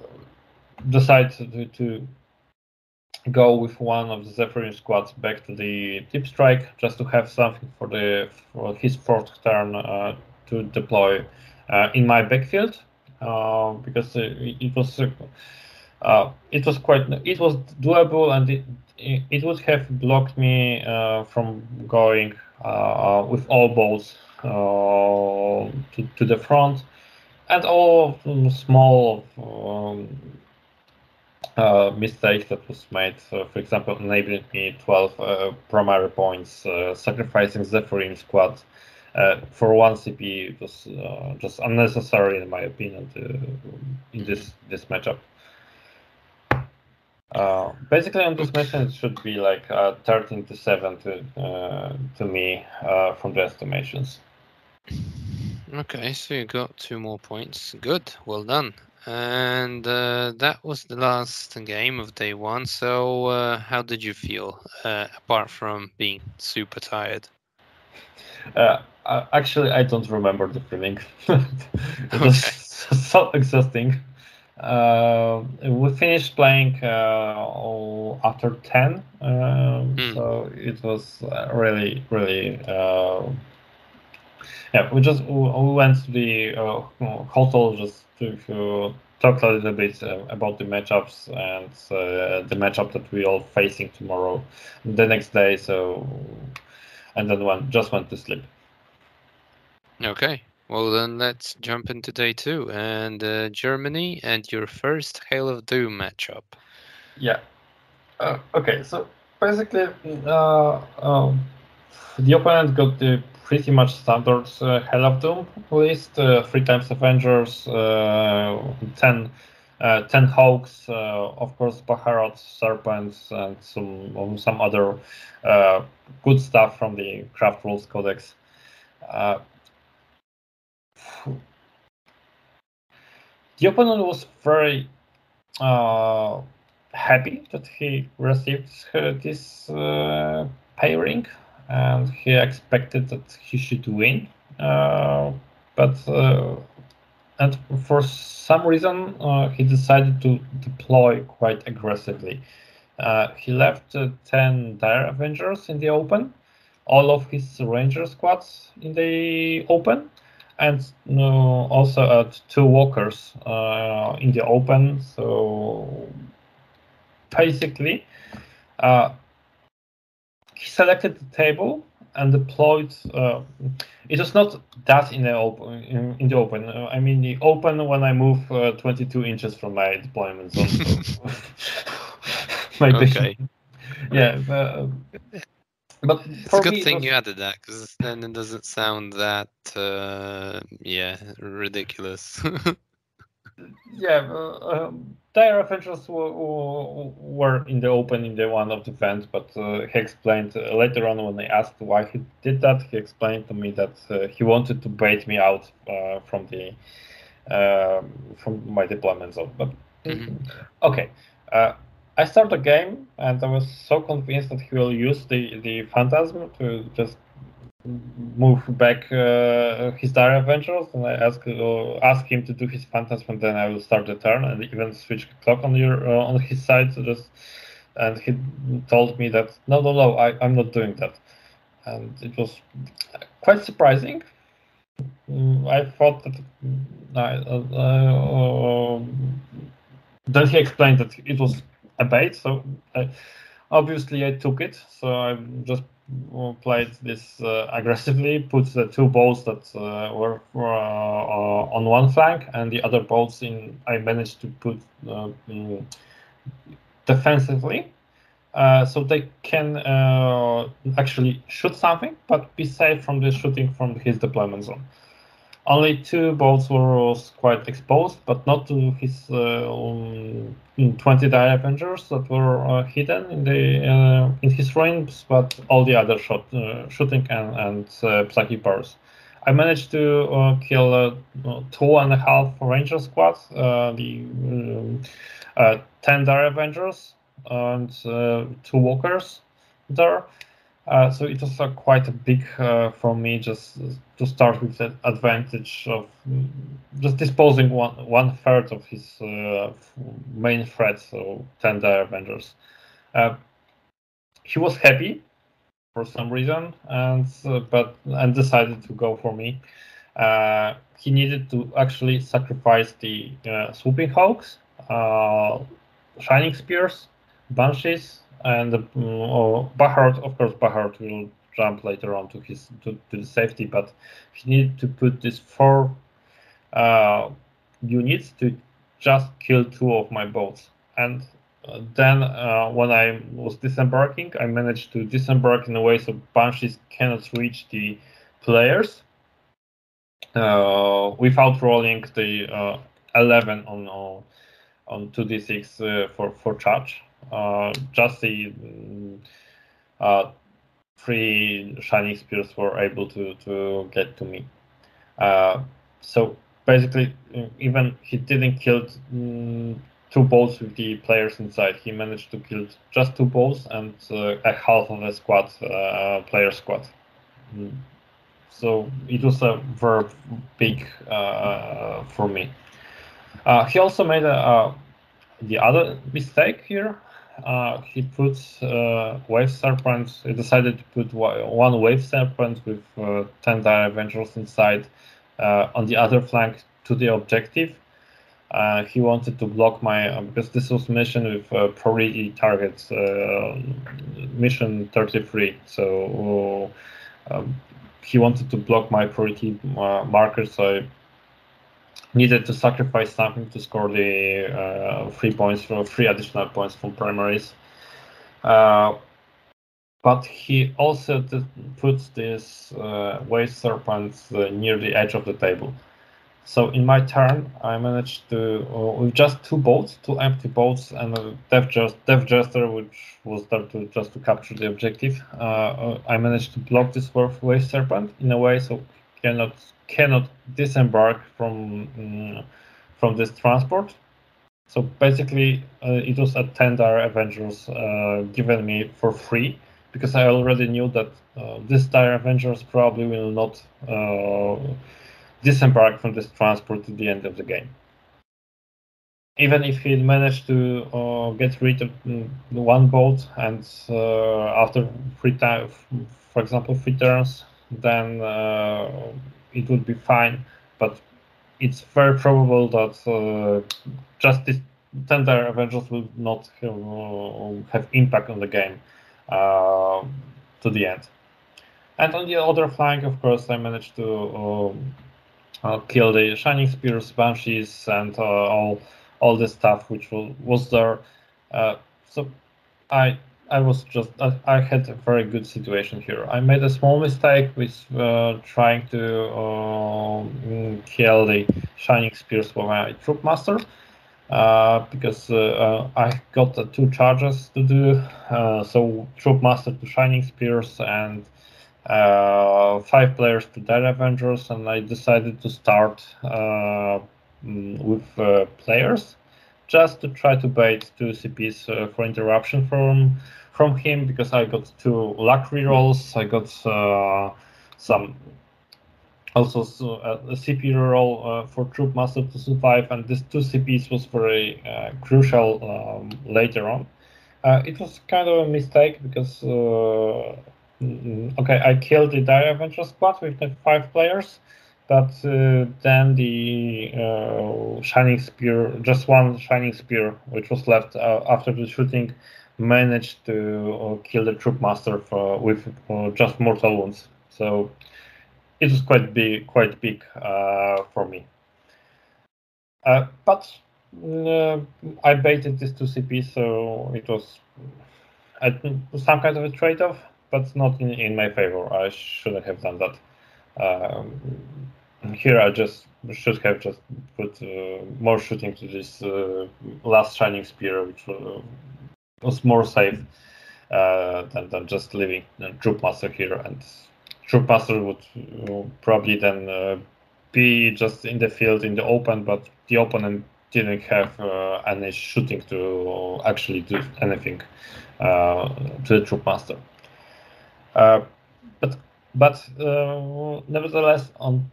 decided to, to, go with one of the Zephyrim squads back to the Deep Strike, just to have something for the for his fourth turn to deploy in my backfield, because it was. Uh, it was quite it was doable and it, it would have blocked me uh, from going uh, with all balls uh, to, to the front. And all small um, uh, mistakes that was made. So, for example enabling me 12 primary points sacrificing Zephyrim squad. For one CP was just unnecessary in my opinion to, in this this matchup. Uh, basically, on this mission, it should be like uh, 13 to 7 to, uh, to me uh, from the estimations. Okay, so you got two more points. Good, well done. And uh, that was the last game of day one. So, uh, how did you feel apart from being super tired? actually, I don't remember the feeling. [LAUGHS] it was okay. [LAUGHS] so exhausting. Uh, we finished playing uh, after 10 mm. so it was uh, really really uh, yeah we just we went to the uh, hotel just to, to talk a little bit uh, about the matchups and the matchup that we all facing tomorrow the next day so and then one just went to sleep okay well, then let's jump into day two and uh, Germany and your first Hail of Doom matchup. Yeah. Uh, okay, so basically, uh, um, the opponent got the pretty much standard uh, Hail of Doom list: uh, three times Avengers, uh, 10, uh, 10 Hawks, of course, Baharroth, Serpents, and some um, some other good stuff from the Craftworlds Codex the opponent was very uh, happy that he received this uh, pairing and he expected that he should win. Uh, but uh, and for some reason uh, he decided to deploy quite aggressively. he left 10 Dire Avengers in the open, all of his Ranger squads in the open, and also at two walkers uh, in the open. So basically, uh, he selected the table and deployed. Uh, it was not that in the open. In, in the open, uh, I mean the open when I move uh, 22 inches from my deployment zone. [LAUGHS] [LAUGHS] My okay. Yeah. Uh, but it's a good thing was... you added that because then it doesn't sound that uh, yeah ridiculous. [LAUGHS] yeah, uh, um, Dire Avengers were, were in the open in the one of the events, but uh, he explained uh, later on when I asked why he did that. He explained to me that uh, he wanted to bait me out uh, from the um, from my deployment zone. But mm-hmm. okay. I start a game and I was so convinced that he will use the the phantasm to just move back uh, his Dire Avengers, and I ask uh, ask him to do his phantasm, and then I will start the turn and even switch clock on your uh, on his side. So just and he told me that no, no, no, I I'm not doing that, and it was quite surprising. Mm, I thought that I, uh, uh, then he explained that it was a bait. So I, obviously I took it. So I just played this uh, aggressively, put the two bolts that uh, were uh, on one flank and the other bolts in. I managed to put mm, defensively, so they can actually shoot something, but be safe from the shooting from his deployment zone. Only two bolts were quite exposed, but not to his uh, um, 20 Dire Avengers that were uh, hidden in the uh, in his range, but all the other shot, uh, shooting and, and uh, plucky bars. I managed to uh, kill uh, two and a half Ranger squads, the um, 10 Dire Avengers, and two Walkers there. Uh, so it was uh, quite a big uh, for me just to start with the advantage of mm, just disposing one one third of his uh, main threat, so ten Dire Avengers. Uh, he was happy for some reason, and but and decided to go for me. he needed to actually sacrifice the swooping hawks, shining spears, banshees, and uh, oh, Baharroth, of course, Baharroth will jump later on to his to, to the safety, but he needed to put these four uh, units to just kill two of my boats. And uh, then uh, when I was disembarking, I managed to disembark in a way so banshees cannot reach the players uh, without rolling the uh, 11 on on 2d6 for for charge. Uh, just the uh, three shining spears were able to to get to me. Uh, so basically, even he didn't kill um, two balls with the players inside. He managed to kill just two balls and uh, a half of a squad, uh, player squad. Mm. So it was a very big uh, for me. he also made a, the other mistake here uh, he put uh, wave serpent. He decided to put one wave serpent with uh, 10 dire Avengers inside uh, on the other flank to the objective. Uh, he wanted to block my uh, because this was mission with priority targets, mission 33. So um, he wanted to block my priority markers. So needed to sacrifice something to score the uh, three points from three additional points from primaries. Uh, but he also puts this uh, wave serpent uh, near the edge of the table. So in my turn, I managed to, uh, with just two boats, two empty boats, and a Death Jester, which was there to just to capture the objective. Uh, I managed to block this wave serpent in a way so cannot cannot disembark from um, from this transport. So basically, uh, it was a 10 Dire Avengers uh, given me for free because I already knew that uh, this Dire Avengers probably will not uh, disembark from this transport to the end of the game. Even if he managed to uh, get rid of mm, one boat and uh, after three times, for example, three turns, then it would be fine. But it's very probable that uh, just this tender Avengers will not have, uh, have impact on the game uh, to the end. And on the other flank, of course, I managed to uh, kill the Shining Spears, Banshees, and uh, all all the stuff which was, was there. Uh, so I I was just I, had a very good situation here. I made a small mistake with uh, trying to uh, kill the shining spears for my troop master uh, because uh, uh, I got two charges to do. Uh, so troop master to shining spears and five players to Dire Avengers, and I decided to start with players just to try to bait two CPs uh, for interruption from from him because I got two luck rerolls. I got uh, some also uh, a CP reroll uh, for Troop Master to survive, and this two CPs was very uh, crucial um, later on. Uh, it was kind of a mistake because okay, I killed the Dire Avenger squad with the five players but uh, then the uh, shining spear, just one shining spear, which was left uh, after the shooting, managed to uh, kill the troop master for, with uh, just mortal wounds. So it was quite big, quite big uh, for me. But I baited this to CP, so it was some kind of a trade-off, but not in, in my favor. I shouldn't have done that. Um, here I just should have just put uh, more shooting to this uh, last shining spear, which uh, was more safe uh, than, than just leaving the troop master here. And troop master would uh, probably then be just in the field in the open, but the opponent didn't have any shooting to actually do anything to the troop master. but but nevertheless, on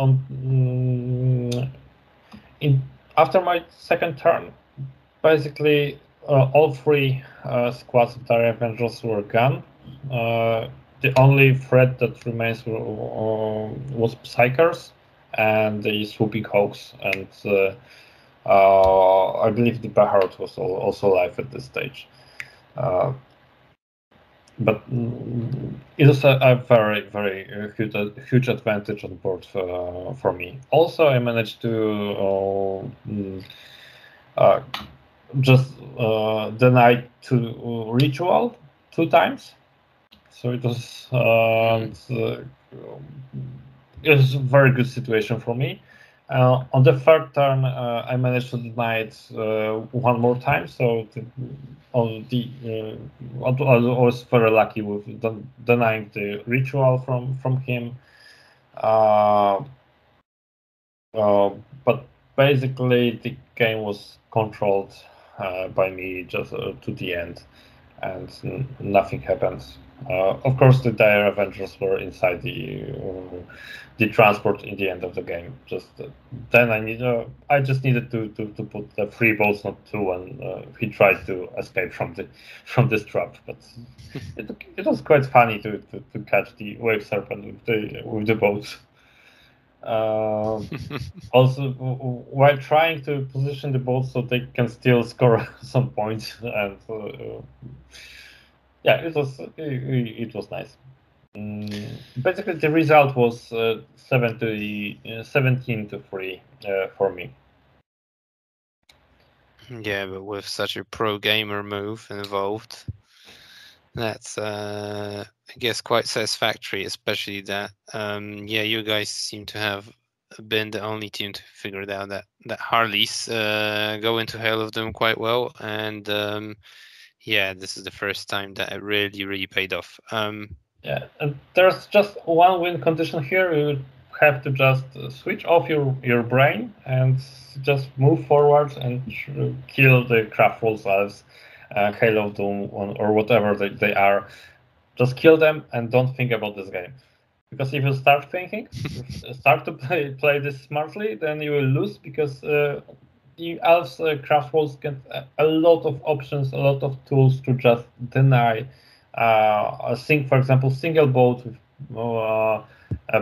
on mm, in after my second turn, basically uh, all three uh, squads of Dire Avengers were gone. Uh, the only threat that remains were, uh, was Psykers and the Swooping Hawks, and uh, uh, I believe the Baharroth was also alive at this stage but it is a, a very very uh, huge, uh, huge advantage on board uh, for me. Also, I managed to uh, mm, uh just uh, deny to ritual two times, so it was it was a very good situation for me. Uh, on the third turn, uh, I managed to deny it uh, one more time, so the, on the uh, I was very lucky with denying the ritual from from him. Uh, uh, but basically, the game was controlled by me just to the end, and nothing happened. Uh, of course, the Dire Avengers were inside the uh, the transport in the end of the game. Just uh, then, I need uh, I just needed to, to, to put the three bolts, not two, and uh, he tried to escape from the [LAUGHS] from this trap. But [LAUGHS] it, it was quite funny to, to, to catch the wave serpent with the with the boats. Uh, [LAUGHS] also, while trying to position the boats so they can still score some points and yeah, it was it, it was nice. Mm, basically, the result was uh, 70, uh, 17 to 3 uh, for me. Yeah, but with such a pro gamer move involved, that's uh, I guess quite satisfactory. Especially that, um, yeah, you guys seem to have been the only team to figure out that that Harleys uh, go into of Doom quite well, and um, yeah, this is the first time that it really, really paid off. Um, yeah, and there's just one win condition here. You have to just switch off your, your brain and just move forward and kill the Craftworlds as uh, Hail of Doom or whatever they, they are. Just kill them and don't think about this game. Because if you start thinking, [LAUGHS] start to play, play this smartly, then you will lose because uh, the elves uh, Craftworlds get a, lot of options, a lot of tools to just deny uh, a sing, for example, single boat with uh, uh,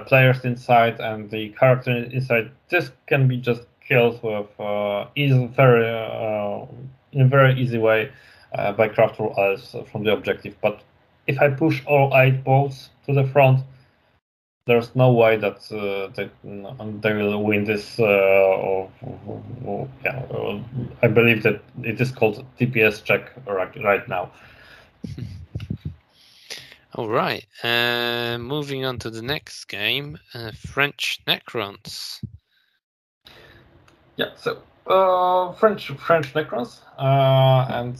players inside and the character inside. This can be just killed with uh, easy, very uh, in a very easy way uh, by Craftworld elves from the objective. But if I push all eight boats to the front, there's no way that uh, they, they will win this. Uh, or, or, yeah, I believe that it is called TPS check right, right now. [LAUGHS] All right. Uh, moving on to the next game, uh, French Necrons. Yeah. So uh, French French Necrons, uh, and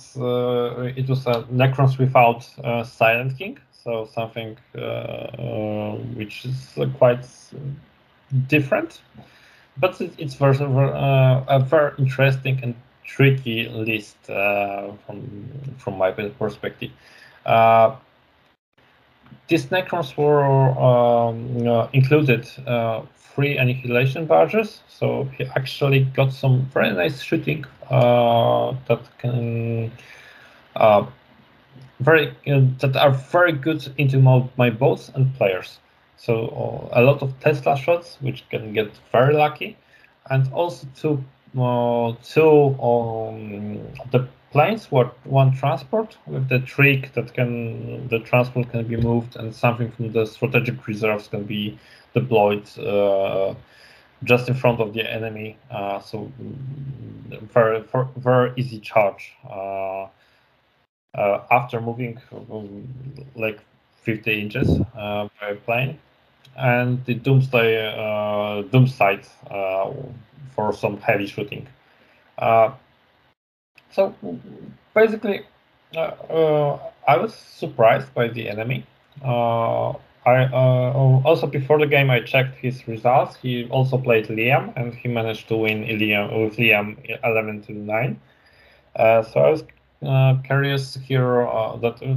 it was a Necrons without Silent King so something uh, uh, which is uh, quite different. But it's very, a very interesting and tricky list from from my perspective. these Necrons were um, included three annihilation barges, so he actually got some very nice shooting uh, that can uh, very uh, that are very good into my, my boats and players. So uh, a lot of Tesla shots, which can get very lucky, and also two uh, two um, the planes, what one transport with the trick that can the transport can be moved and something from the strategic reserves can be deployed uh, just in front of the enemy. Uh, so mm, very very easy charge uh, after moving um, like 50 inches uh, by plane, and the Doomsday uh, Doom Scythe for some heavy shooting. so basically, I was surprised by the enemy. I uh, also before the game I checked his results. He also played Liam and he managed to win Liam with Liam 11 to 9. Uh, so I was uh, curious here uh, that uh,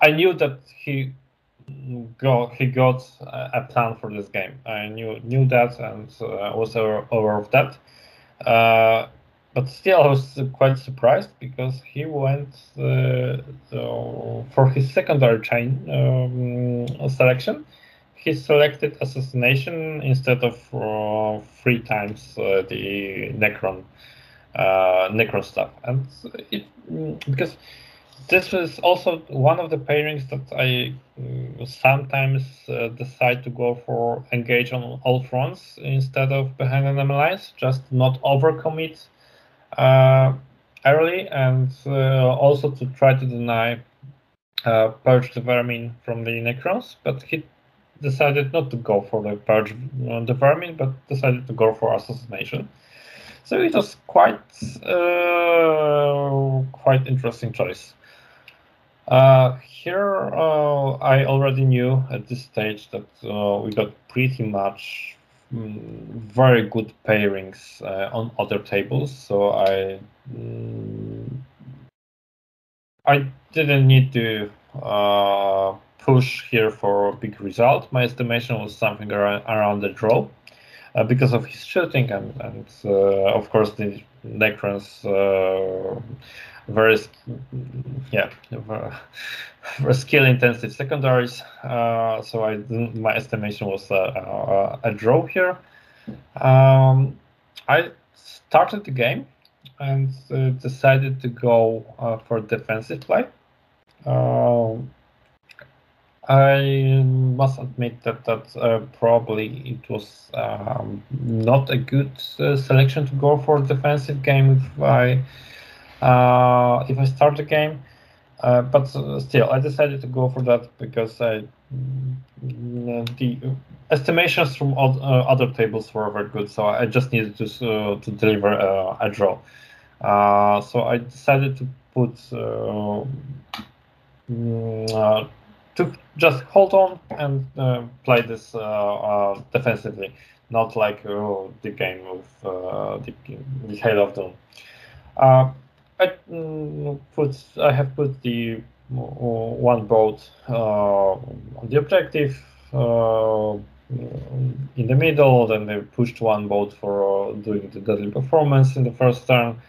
I knew that he got he got a plan for this game. I knew knew that and uh, was aware of that Uh, but still, I was quite surprised because he went uh, uh, for his secondary chain um, selection. He selected assassination instead of uh, three times uh, the Necron uh, Necron stuff, and it because this was also one of the pairings that I uh, sometimes decide to go for engage on all fronts instead of behind enemy lines, just not overcommit uh, early and uh, also to try to deny uh, Purge the Vermin from the Necrons, but he decided not to go for the Purge the Vermin, but decided to go for Assassination. So it was quite uh, quite interesting choice. Uh, here, uh, I already knew at this stage that we got pretty much Mm, very good pairings on other tables, so I mm, I didn't need to uh, push here for a big result. My estimation was something around, around the draw. Uh, because of his shooting and, and uh, of course the Necrons uh, very yeah [LAUGHS] very skill intensive secondaries. Uh, so I my estimation was a, a draw here. Um, I started the game and uh, decided to go uh, for defensive play. Um, I must admit that that uh, probably it was um, not a good uh, selection to go for a defensive game if I uh, if I start the game. Uh, but still, I decided to go for that because I, mm, the estimations from uh, other tables were very good, so I just needed to to deliver a draw. so I decided to put mm, to just hold on and uh, play this uh, uh, defensively, not like oh, the game of the, the Hail of Doom. I mm, put I have put the one boat on the objective in the middle, then they pushed one boat for doing the deadly performance in the first turn,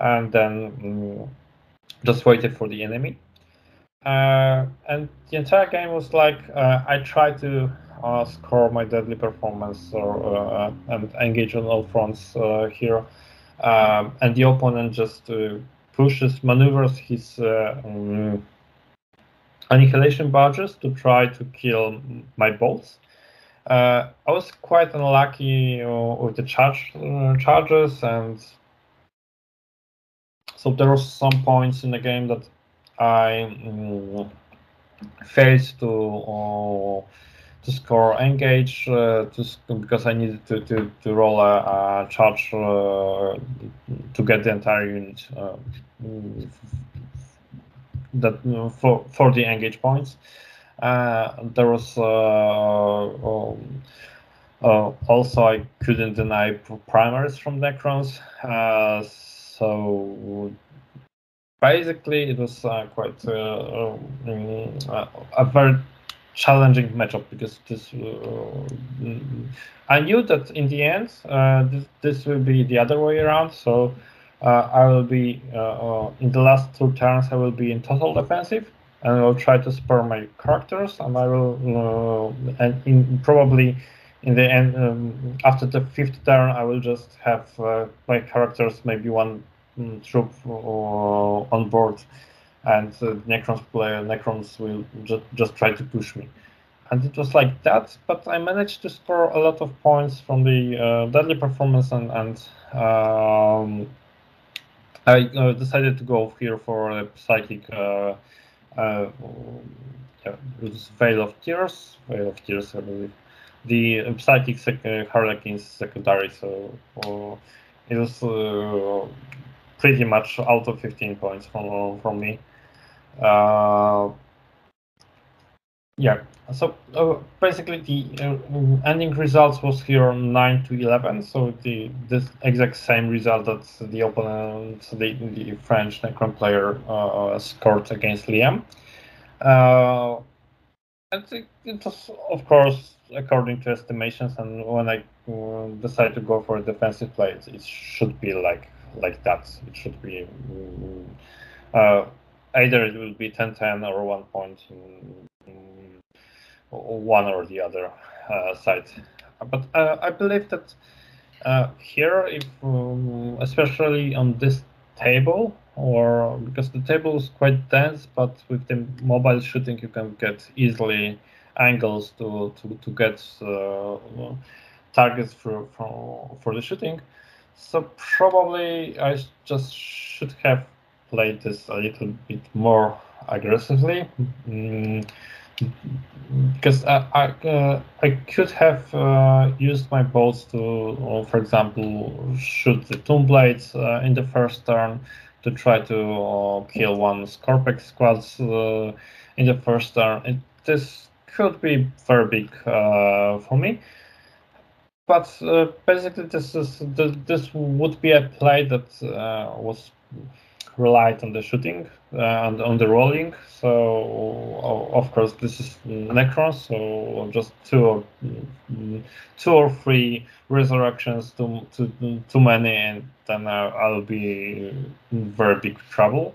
and then um, just waited for the enemy. Uh, and the entire game was like uh, I tried to uh, score my deadly performance or uh, and engage on all fronts uh, here, um, and the opponent just pushes maneuvers his um, annihilation barges to try to kill my bolts. I was quite unlucky with the charge charges and so there were some points in the game that I failed to uh, to score engage uh, to because I needed to to, to roll a, a charge uh, to get the entire unit uh, that for for the engage points. Uh, there was um, also I couldn't deny primaries from Necrons, so basically it was uh, quite uh, um, uh, a very challenging matchup because this uh, I knew that in the end uh, this, this will be the other way around. So uh, I will be in the last two turns I will be in total defensive and I will try to spur my characters and I will and in probably in the end um, after the fifth turn I will just have my characters maybe one troop on board, and Necrons player Necrons will just just try to push me and it was like that. But I managed to score a lot of points from the uh, deadly performance, and, and um, I uh, decided to go here for a psychic. Uh, uh, Veil of Tears, Veil of Tears, I believe. The psychic sec- uh, Harlequin's secondary, so uh, it was uh, pretty much out of 15 points from from me. Uh, yeah, so uh, basically the uh, ending results was here 9 to 11, so the this exact same result that the opponent, the, the French Necron player uh, scored against Liam. Uh, and it, it, was, of course, according to estimations, and when I uh, decide to go for a defensive play, it, it, should be like like that. It should be uh, either it will be 10-10 or one point in one or the other uh, side. But uh, I believe that uh, here, if um, especially on this table, or because the table is quite dense, but with the mobile shooting, you can get easily angles to to, to get uh, targets for, for for the shooting. So probably I just should have played this a little bit more aggressively. Mm, because I I, uh, I could have uh, used my bolts to, uh, for example, shoot the tomb blades uh, in the first turn to try to uh, kill one Scorpex squads uh, in the first turn. It, this could be very big for me, but uh, basically this is this would be a play that uh, was relied on the shooting uh, and on the rolling. So of course this is Necron, so just two or mm, two or three resurrections too too, too many, and then uh, I'll be in very big trouble.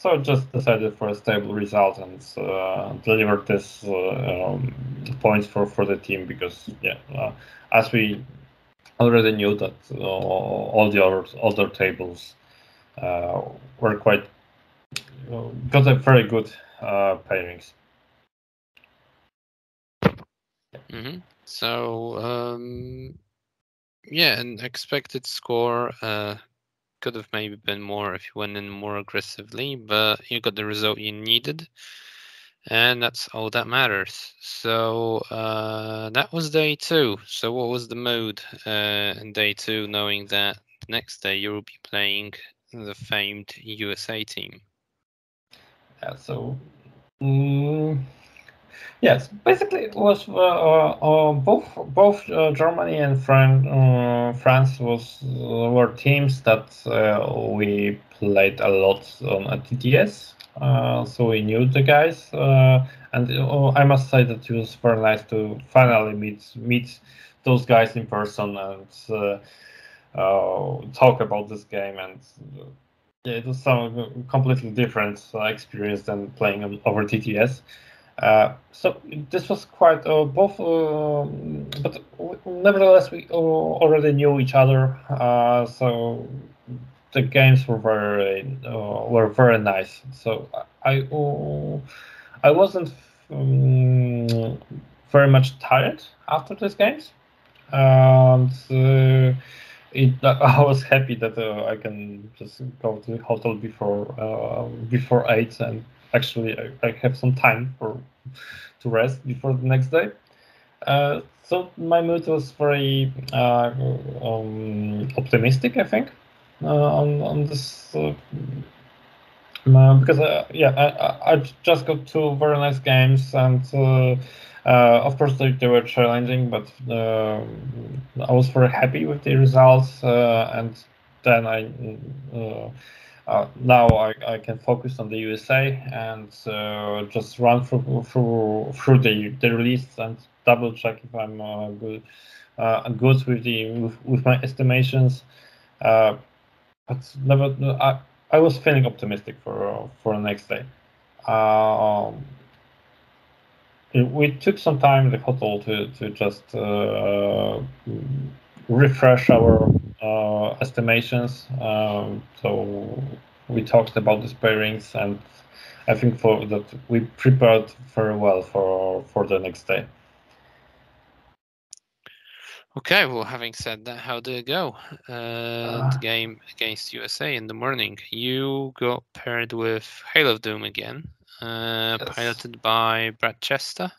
So just decided for a stable result and uh, delivered this uh, um, points for, for the team because yeah, uh, as we already knew that uh, all the other other tables uh, were quite got a very good uh, pairings. Mm-hmm. So um, yeah, an expected score uh, could have maybe been more if you went in more aggressively, but you got the result you needed, and that's all that matters. So uh, that was day two. So what was the mood uh, in day two, knowing that next day you will be playing the famed USA team. Yeah, so mm, yes, basically it was uh, uh, both both uh, Germany and Fran- uh, France was uh, were teams that uh, we played a lot on a TTS, so we knew the guys, and I must say that it was very nice to finally meet meet those guys in person and uh, talk about this game and uh, yeah, it was some completely different uh, experience than playing over TTS. Uh, so this was quite uh, both, uh, but nevertheless we already knew each other. so the games were very were very nice. So I I wasn't um, very much tired after these games, and it, [LAUGHS] I was happy that uh, I can just go to the hotel before uh, before eight, and actually I, I, have some time for to rest before the next day. Uh, so my mood was very uh, um, optimistic, I think, uh, on on this uh, because yeah, I, I just got two very nice games and uh, of course, they, they, were challenging, but uh, I was very happy with the results. Uh, and then I uh, uh, now I, I can focus on the USA and uh, just run through through, through the, the release and double check if I'm good good with the with, with my estimations. but never, I, I was feeling optimistic for for the next day. Um, we took some time in the hotel to to just uh, refresh our uh, estimations. Um, so we talked about the pairings, and I think for that we prepared very well for for the next day. Okay, well, having said that, how did it go? Uh, uh, the game against USA in the morning. You got paired with Hail of Doom again, uh, yes. piloted by Brad Chester.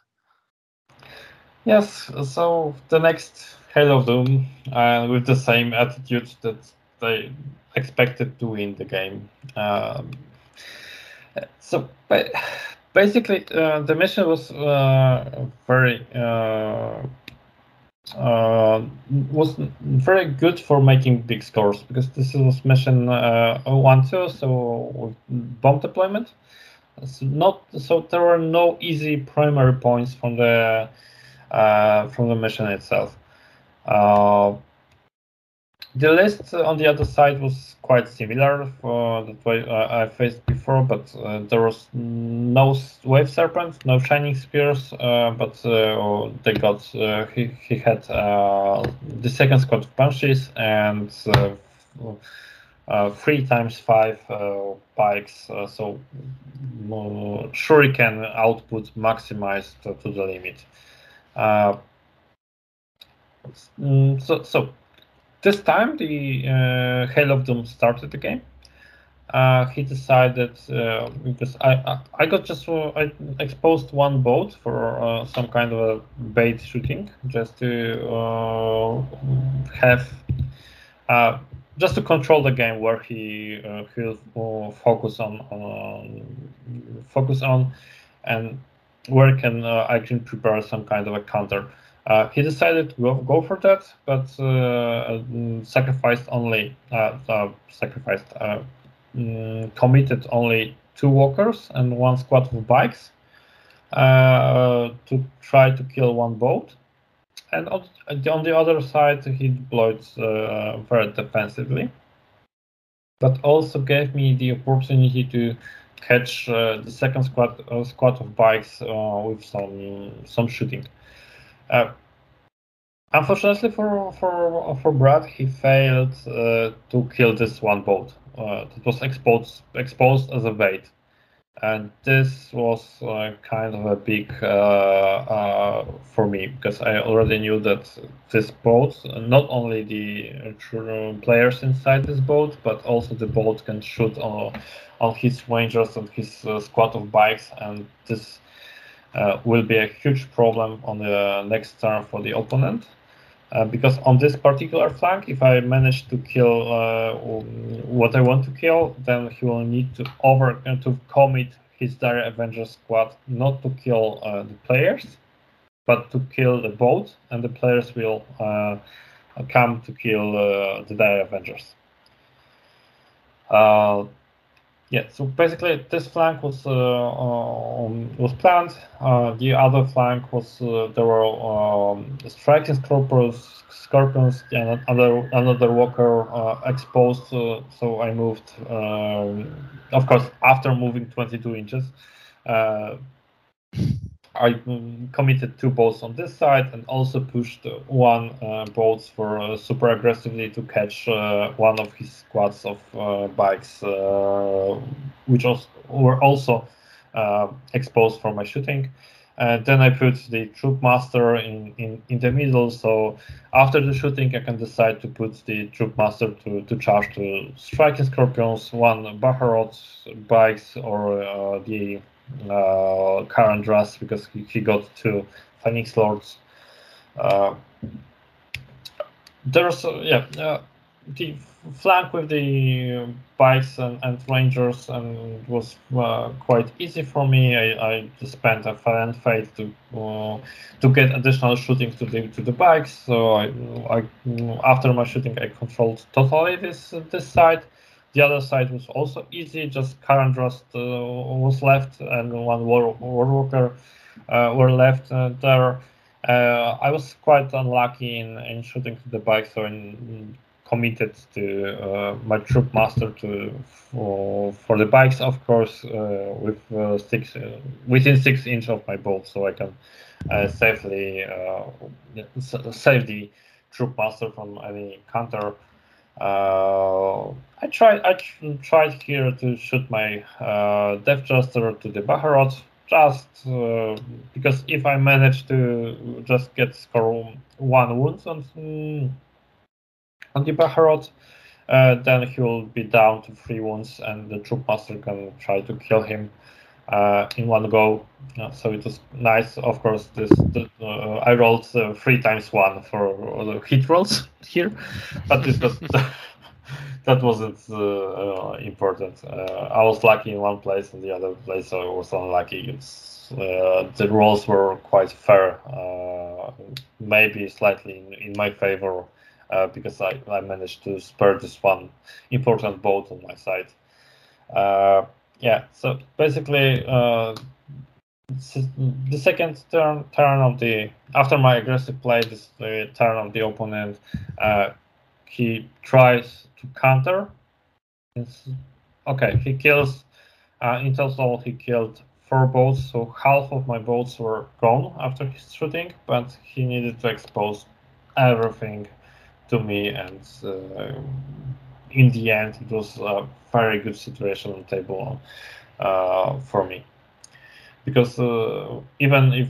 Yes, so the next Hail of Doom, uh, with the same attitude that they expected to win the game. Um, so basically, uh, the mission was uh, very uh, uh, was very good for making big scores because this was mission uh, 1 2 so bomb deployment so not so there were no easy primary points from the uh, from the mission itself uh, the list on the other side was quite similar for the way I faced before, but uh, there was no wave serpent, no shining spears, uh, but uh, they got uh, he he had uh, the second squad of and uh, three times five bikes, so shuriken output maximized to the limit. Mm, so so this time, the uh, Hail of Doom started the game. Uh, he decided uh, because I, I, I got just uh, I exposed one boat for uh, some kind of a bait shooting just to uh, have uh, just to control the game where he he'll focus on, on focus on and where can I can prepare some kind of a counter. Uh, he decided to go, for that, but uh, sacrificed only uh, sacrificed mm, committed only two walkers and one squad of bikes to try to kill one boat. And on, on the other side, he deployed very defensively, but also gave me the opportunity to catch uh, the second squad uh, squad of bikes uh, with some some shooting. Uh, unfortunately for for for Brad, he failed uh, to kill this one boat. Uh, it was exposed exposed as a bait, and this was uh, kind of a big uh, uh, for me because I already knew that this boat, not only the players inside this boat, but also the boat can shoot on on his rangers and his squad of bikes, and this will be a huge problem on the next turn for the opponent. Uh, because on this particular flank, if I manage to kill uh, what I want to kill, then he will need to over uh, to commit his Dire Avenger squad not to kill uh, the players, but to kill the boat, and the players will uh, come to kill the Dire Avengers. Yeah, so basically this flank was uh, um, was planned. Uh, the other flank was uh, there were um, striking scorpions, scorpions, and another another walker uh, exposed. Uh, so I moved, um, of course, after moving 22 inches. I committed two bolts on this side and also pushed one uh, for uh, super aggressively to catch uh, one of his squads of uh, bikes, uh, which was, were also uh, exposed for my shooting. And then I put the Troupe Master in, in, in the middle. So after the shooting, I can decide to put the Troupe Master to, to charge to striking scorpions, one Baharroth bikes, or the uh, Karandras because he, he got two Phoenix Lords. Uh, there's uh, yeah uh, the flank with the bikes and, and rangers and was uh, quite easy for me. I, I spent a and fate to uh, to get additional shooting to the to the bikes. So I, I after my shooting I controlled totally this this side. The other side was also easy, just Karandras uh, was left and one war, worker uh, were left uh, there. Uh, I was quite unlucky in, in shooting the bike, so I committed to uh, my Troupe Master to for, for the bikes, of course, with six within six inch of my bolt, so I can safely save the Troupe Master from any counter Uh, I tried I tried here to shoot my uh, Death Jester to the Baharroth just uh, because if I manage to just get score one wound on on the Baharroth, uh, then he will be down to three wounds, and the Troupe Master can try to kill him uh, in one go. Uh, so it was nice. Of course, this the, uh, I rolled uh, three times one for the hit rolls [LAUGHS] here, but this was [LAUGHS] that wasn't uh, important. I was lucky in one place, and the other place I was unlucky. The rolls were quite fair, maybe slightly in, in my favor. Uh, because I, I managed to spare this one important boat on my side. Yeah, so basically, uh, the second turn turn of the after my aggressive play, this the turn of the opponent, uh, he tries to counter. It's, okay, he kills. Uh, in total, he killed four boats, so half of my boats were gone after his shooting, but he needed to expose everything to me, and uh, in the end, it was a very good situation on the table uh, for me. Because uh, even if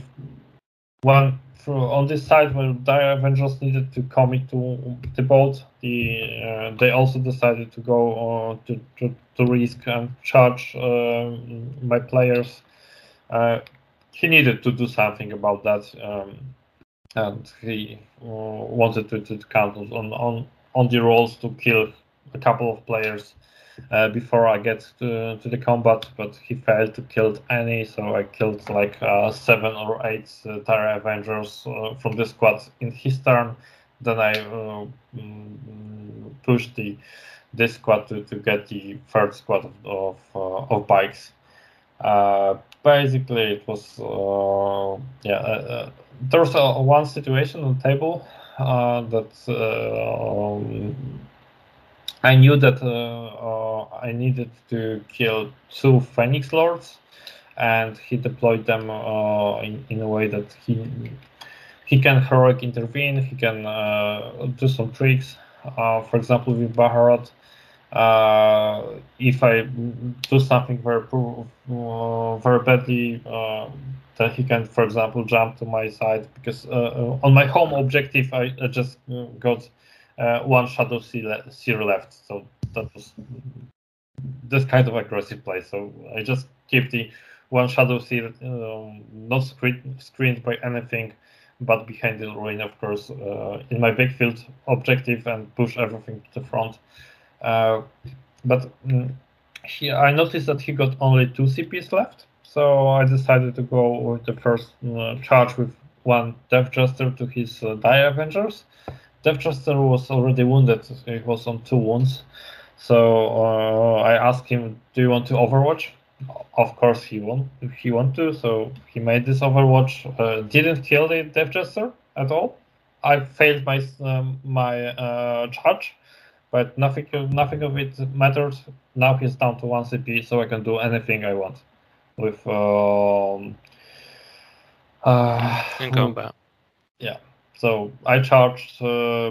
one on this side where Dire Avengers needed to commit to the boat, the uh, they also decided to go uh, to, to, to risk and charge uh, my players. He needed to do something about that, um, and he uh, wanted to, to count on, on on the rolls to kill a couple of players uh, before I get to, to the combat, but he failed to kill any, so I killed like uh, seven or eight uh, Dire Avengers uh, from the squad in his turn. Then I uh, mm, pushed the this squad to, to get the third squad of of, uh, bikes. basically, it was yeah. there was a, one situation on the table that um, I knew that uh, uh, I needed to kill two Phoenix Lords, and he deployed them uh, in, in a way that he he can heroic intervene. He can do some tricks. for example, with Baharroth, uh, if I do something very uh, very badly, uh, then he can, for example, jump to my side because on my home objective I, I just got uh, one Shadow Seer left. So that was this kind of aggressive play. So I just keep the one Shadow Seer um, not screen, screened by anything, but behind the ruin, of course, uh, in my backfield objective and push everything to the front. Uh, but um, he, I noticed that he got only two CPs left. So I decided to go with the first uh, charge with one Death Jester to his uh, Dire Avengers Death Jester was already wounded. He was on two wounds. So uh, I asked him, "Do you want to Overwatch?" Of course, he want he want to. So he made this Overwatch. Uh, didn't kill the Death Jester at all. I failed my um, my uh, charge, but nothing nothing of it mattered. Now he's down to one CP, so I can do anything I want with um, uh, in combat. Yeah. So I charged uh,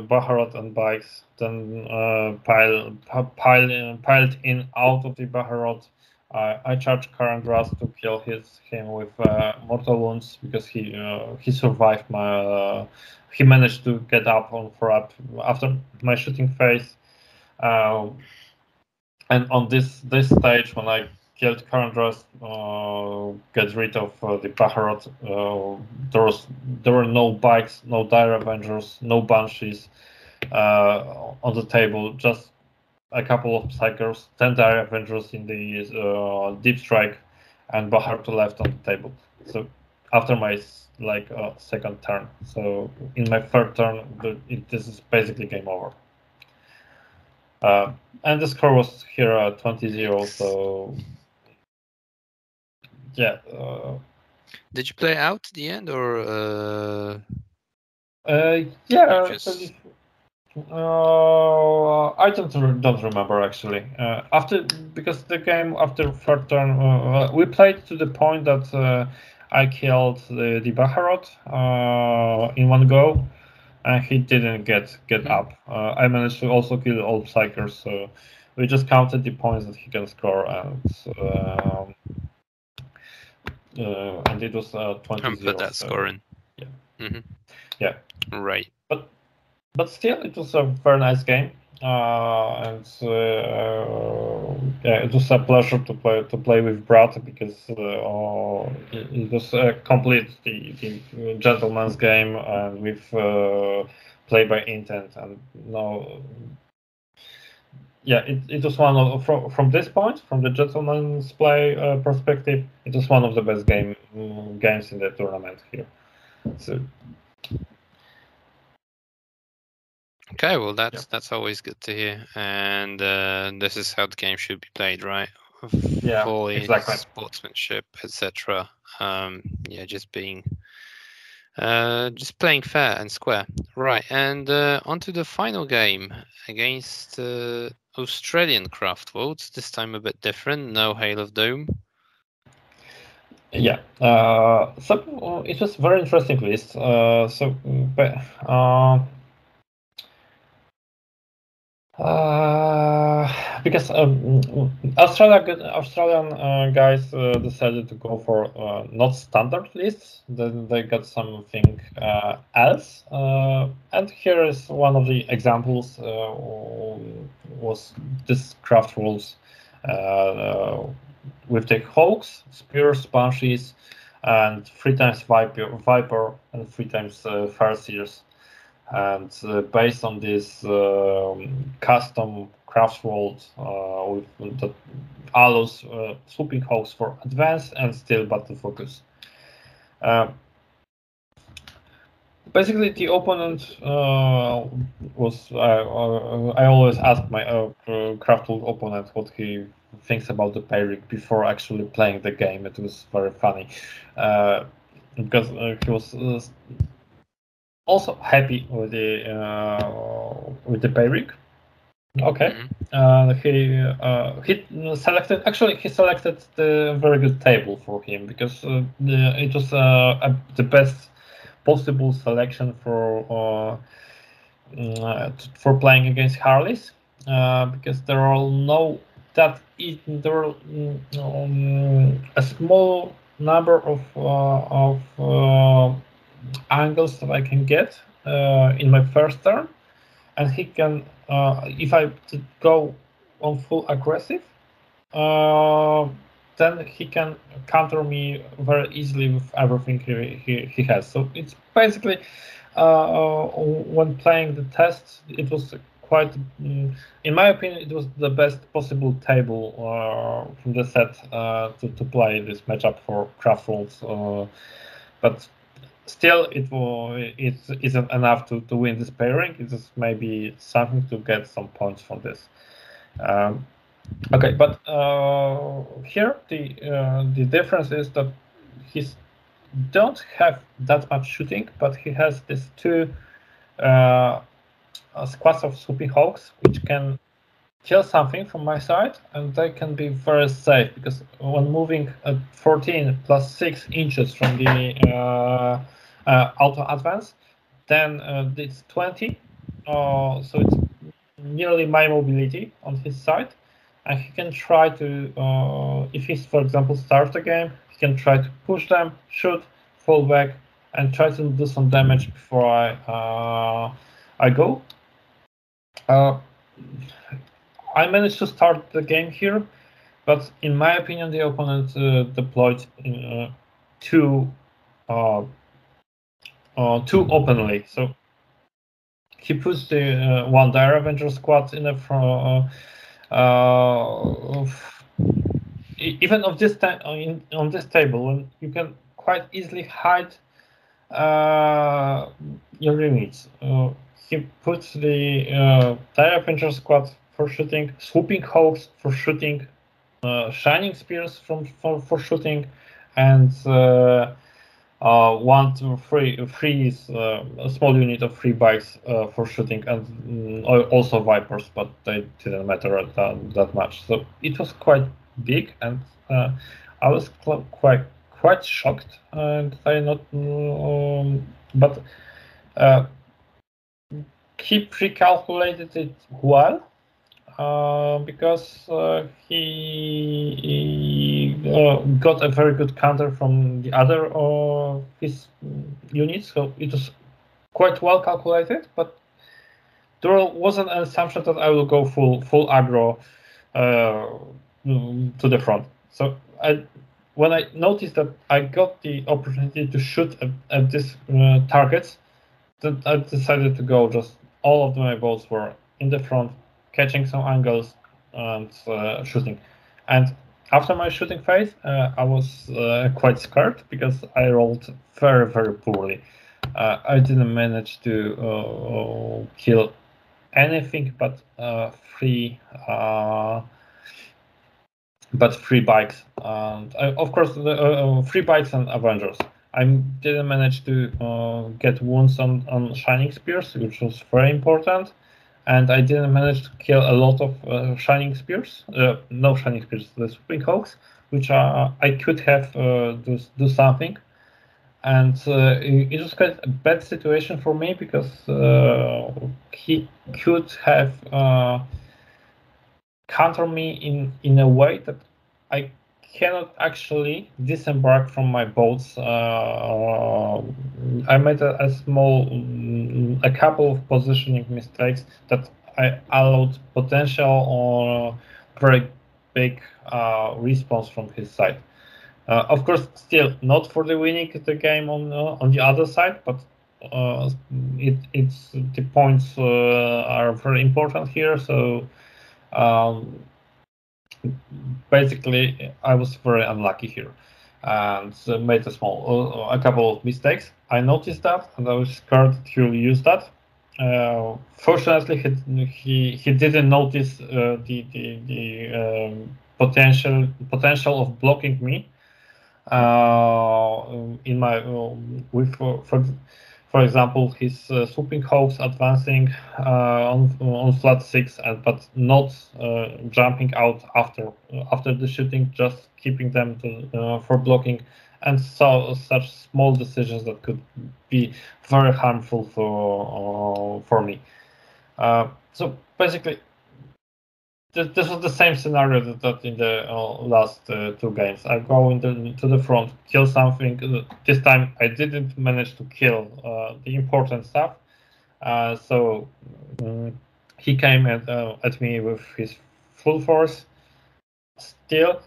and bikes, then uh, pile, pile in, piled in out of the Baharroth. I, I charged Karandras to kill his him with uh, mortal wounds because he uh, he survived my uh, he managed to get up on up after my shooting phase. Uh, and on this this stage when I killed Karandras, uh, get rid of uh, the Baharroth. Uh, there was there were no bikes, no Dire Avengers, no Banshees uh, on the table. Just a couple of Psykers, ten Dire Avengers in the uh, Deep Strike, and Baharroth left on the table. So after my like uh, second turn, so in my third turn, it, this is basically game over. And the score was here uh, 20-0, so yeah. Uh, Did you play out the end or? Uh... Uh, yeah. Just... Uh, I don't don't remember actually. Uh, after because the game after third turn uh, we played to the point that uh, I killed the, the Baharroth uh, in one go. and he didn't get get Mhm. up. Uh, I managed to also kill all psykers, so we just counted the points that he can score, and um, uh, and it was uh, 20 And put that so- score in. yeah. hmm Yeah. Right. but but still, it was a very nice game, uh, and uh, yeah, it was a pleasure to play to play with Brad because uh, uh, it, it was a complete the, the gentleman's game and with uh, play by intent and no. Yeah, it, it was one of from from this point, from the gentleman's play uh, perspective, it was one of the best game games in the tournament here. So Okay, well that's that's always good to hear, and uh, this is how the game should be played, right? Yeah, Fully exactly. sportsmanship, etc. Um, yeah, just being, uh, just playing fair and square, right? And uh, on to the final game against uh, Australian Craft Worlds. This time a bit different. No Hail of Doom. Yeah. Uh, so uh, it was very interesting list. Uh, so, but, uh, uh, because um, Australia, Australian uh, guys uh, decided to go for uh, not standard lists. Then they got something uh, else. Uh, and here is one of the examples. Was this Craftworlds. With the Hawks, Spears, Banshees, and three times Viper, Viper and three times uh, Farseers. And uh, based on this um, custom craft world uh, with that allows uh, swooping hawks for advance and still battle focus. Uh, basically, the opponent uh, was I, always ask my uh, craft world opponent what he thinks about the Pyrrhic before actually playing the game. It was very funny uh, because he was also happy with the uh, with the Pyrrhic. Okay, Mhm. uh, he uh, he selected actually he selected the very good table for him because uh, the, it was uh, a, the best possible selection for uh, mm, for playing against Harleys uh, because there are no that it, there are mm, um, a small number of uh, of uh, angles that I can get uh, in my first turn, and he can uh, if I go on full aggressive, uh, then he can counter me very easily with everything he, he, he has. So it's basically uh, when playing the test, it was quite, mm, in my opinion, it was the best possible table uh, from the set uh, to, to play this matchup for Craftworlds. But still, it will it isn't enough to, to win this pairing. It is maybe something to get some points from this. Um, okay, but uh, here the uh, the difference is that he's don't have that much shooting, but he has these two uh, squads of swooping hawks which can kill something from my side, and they can be very safe because when moving at 14 plus 6 inches from the uh, auto advance, then uh, it's 20, uh, so it's nearly my mobility on his side, and he can try to, uh, if he's for example starts the game, he can try to push them, shoot, fall back, and try to do some damage before I uh, I go. Uh, I managed to start the game here, but in my opinion, the opponent uh, deployed uh, too uh, uh, too openly. So he puts the uh, one Dire Avenger squad in the front. Uh, uh, even of this ta- in, on this table, when you can quite easily hide uh, your units. Uh, he puts the uh, Dire Avenger squad for shooting, swooping hawks for shooting, uh, shining spears from for, for shooting, and uh, uh, one three three is uh, a small unit of three bikes uh, for shooting, and mm, also vipers, but they didn't matter that, that much. So it was quite big, and uh, I was quite quite shocked, and I not, um, but. Uh, he pre-calculated it well uh, because uh, he, uh, got a very good counter from the other uh, his units, so it was quite well calculated. But there wasn't an assumption that I will go full full aggro uh, to the front. So I, when I noticed that I got the opportunity to shoot at, at these uh, targets, then I decided to go just all of my balls were in the front, catching some angles and uh, shooting. And after my shooting phase, uh, I was uh, quite scared because I rolled very, very poorly. Uh, I didn't manage to uh, kill anything but uh, three, but three bikes. And of course, the three bikes and Avengers. I didn't manage to uh, get wounds on, on Shining Spears, which was very important. And I didn't manage to kill a lot of uh, Shining Spears, uh, no Shining Spears, the Swooping Hawks, which I could have uh, do, do something. And uh, it, it was quite a bad situation for me because uh, he could have counter me in, in a way that I cannot actually disembark from my boats. Uh, I made a, a, small, a couple of positioning mistakes that I allowed potential or very big uh, response from his side. Uh, of course, still not for the winning the game on uh, on the other side, but uh, it, it's the points uh, are very important here. So. Um, basically I was very unlucky here and made a small uh, a couple of mistakes. I noticed that and I was scared to use that. Uh, fortunately, he, he he didn't notice uh, the the, the um, potential potential of blocking me uh, in my uh, with for, for for example, his uh, swooping hawks advancing uh, on on flat six, and but not uh, jumping out after after the shooting, just keeping them to, uh, for blocking, and so such small decisions that could be very harmful for uh, for me. Uh, so basically, this this was the same scenario that, that in the uh, last uh, two games. I go into to the front, kill something. This time I didn't manage to kill uh, the important stuff. Uh, so um, he came at, uh, at me with his full force. Still,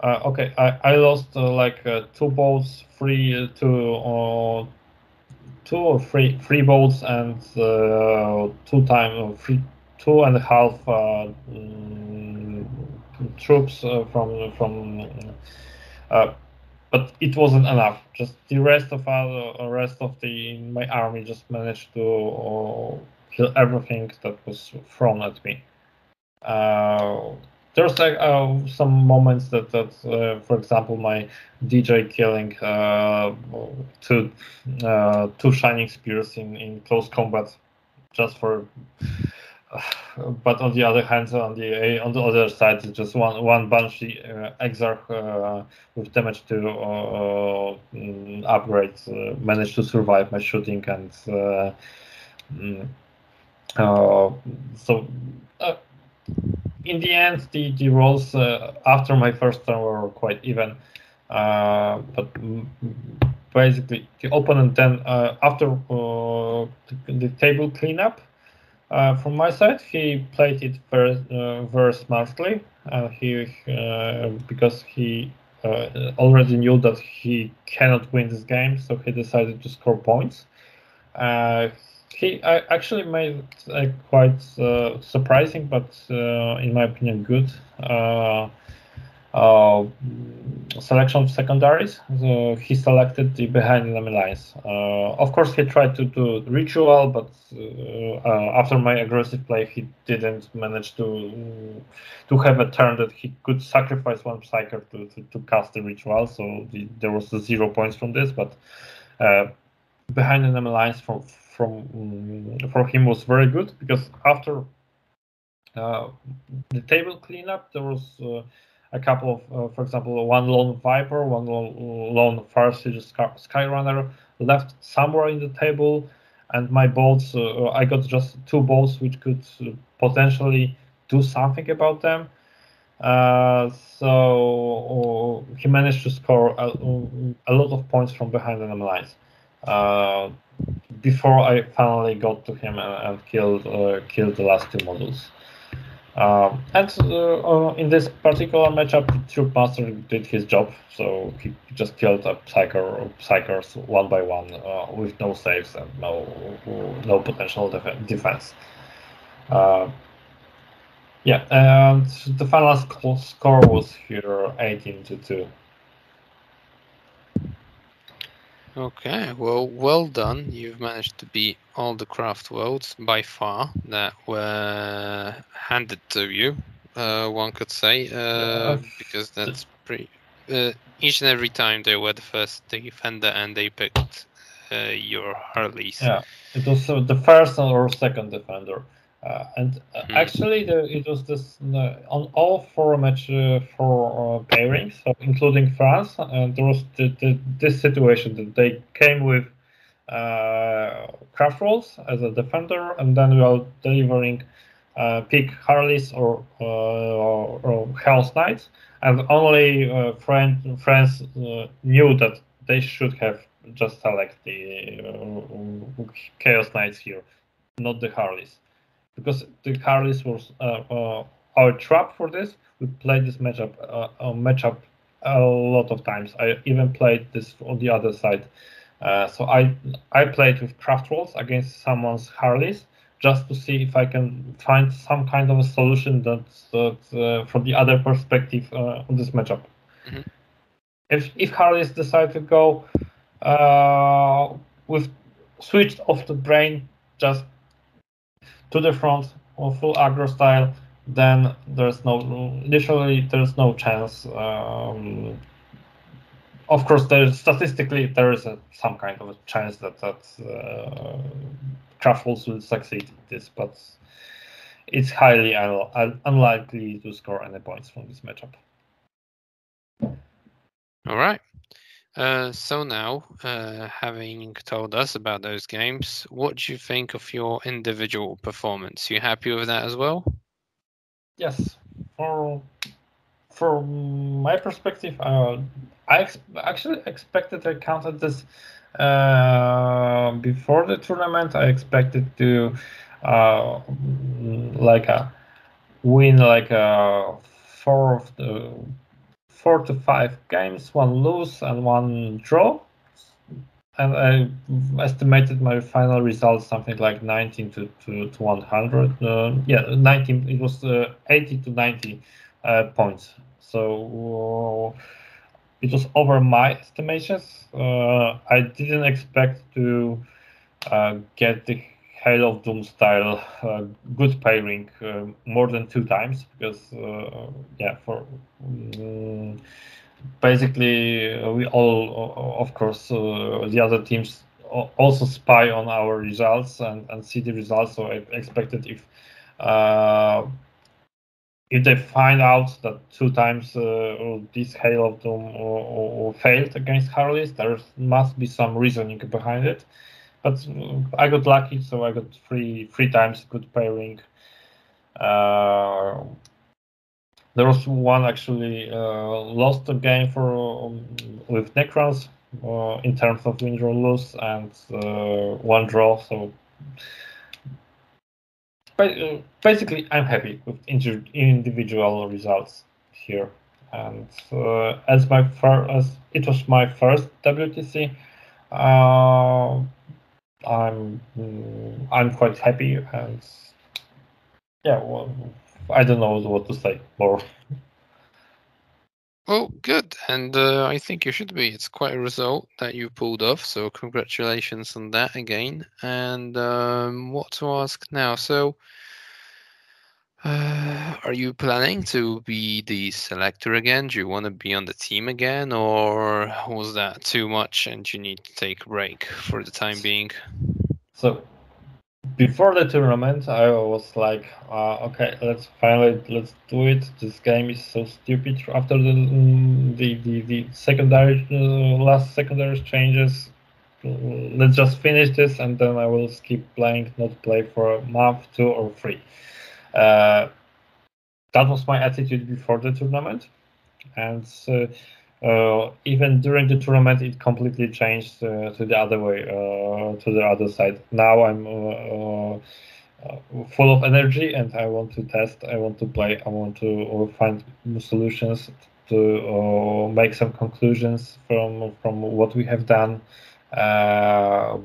uh, okay, I, I lost like two bolts, three, two, two or three, three bolts, and two time, three two and a half uh, mm, troops uh, from from uh, but it wasn't enough. Just the rest of our rest of the my army just managed to uh, kill everything that was thrown at me. Uh, there's like uh, some moments that that, for example, my DJ killing two two shining spears in in close combat, just for [SIGHS] but on the other hand, on the on the other side, it's just one one banshee uh, exarch uh, with damage to uh, mm, upgrade uh, managed to survive my shooting, and uh, mm, uh, so in the end, the the rolls after my first turn were quite even, but basically the opponent then after the, the table cleanup uh, from my side, he played it very, uh, very smartly. Uh, he uh, because he uh, already knew that he cannot win this game, so he decided to score points. Uh, he actually made a quite surprising, but in my opinion, good uh, selection of secondaries. So he selected the behind enemy lines. Uh, of course, he tried to do ritual, but uh, uh, after my aggressive play, he didn't manage to to have a turn that he could sacrifice one psyker to, to, to cast the ritual. So the, there was zero points from this, but uh, behind enemy lines from from um, for him was very good because after uh, the table cleanup, there was a couple of, uh, for example, one lone Viper, one lone, lone Farseer Skyrunner left somewhere in the table, and my bolts, uh, I got just two bolts which could uh, potentially do something about them. Uh, so uh, he managed to score a, a, lot of points from behind enemy lines. Uh, before I finally got to him and, and killed killed the last two modules. Um, and uh, in this particular matchup, Troupe Master did his job, so he just killed a Psyker, Psykers one by one uh, with no saves and no no potential def- defense. Uh, yeah, and the final score was here 18 to 2. Okay, well, well done. You've managed to beat all the craft worlds by far that were handed to you. Uh, one could say, uh, because that's pretty. Uh, each and every time they were the first defender, and they picked uh, your Harleys. Yeah, it was the first or second defender. Uh, and uh, mm. actually, the, it was this uh, on all four match uh, for uh, pairings, so including France. And there was the, the, this situation that they came with uh, Craftworlds as a defender, and then we are delivering pick Harleys or or, or Hell's Knights, and only uh, friend, France knew that they should have just select the Chaos Knights here, not the Harleys because the Harleys was uh, uh, our trap for this. We played this matchup uh, matchup a lot of times. I even played this on the other side. Uh, so I I played with Craftworlds against someone's Harleys just to see if I can find some kind of a solution that, that uh, from the other perspective uh, on this matchup. Mm-hmm. If if Harleys decide to go with switched off the brain, just to the front or full aggro style, then there's no initially there's no chance. Um, of course, there's statistically there is a, some kind of a chance that that uh, Craftworlds will succeed in this, but it's highly un- unlikely to score any points from this matchup. All right. Uh, so now, uh, having told us about those games, what do you think of your individual performance? You happy with that as well? Yes. For from my perspective, uh, I ex- actually expected I counted this uh, before the tournament. I expected to uh, like a win like a four of the to five games, one lose and one draw. And I estimated my final result something like 19 to, to, to 100. Uh, yeah, 19, it was uh, 80 to 90 uh, points. So uh, it was over my estimations. Uh, I didn't expect to uh, get the Hail of Doom style uh, good pairing uh, more than two times because uh, yeah for um, basically uh, we all uh, of course uh, the other teams also spy on our results and, and see the results. So I expected if if they find out that two times this Hail of Doom failed against Harleys, there must be some reasoning behind it but I got lucky, so I got three three times good pairing. Uh, there was one actually uh, lost a game for um, with Necrons uh, in terms of win or lose, and uh, one draw. So uh, basically, I'm happy with individual results here. And uh, as my first, as it was my first WTC, I'm mm, I'm quite happy and yeah, well, I don't know what to say more. [LAUGHS] Well, good, and uh, I think you should be. It's quite a result that you pulled off, so congratulations on that again. And um, what to ask now? So, uh, are you planning to be the selector again? Do you want to be on the team again, or was that too much and you need to take a break for the time being? So, before the tournament, I was like, uh, okay, let's finally let's do it. This game is so stupid. After the the the, the secondary uh, last secondary changes, let's just finish this and then I will skip playing, not play for a month, two or three. Uh, that was my attitude before the tournament, and uh, even during the tournament, it completely changed uh, to the other way, uh, to the other side. Now I'm uh, uh, full of energy and I want to test, I want to play, I want to find solutions to make some conclusions from from what we have done uh,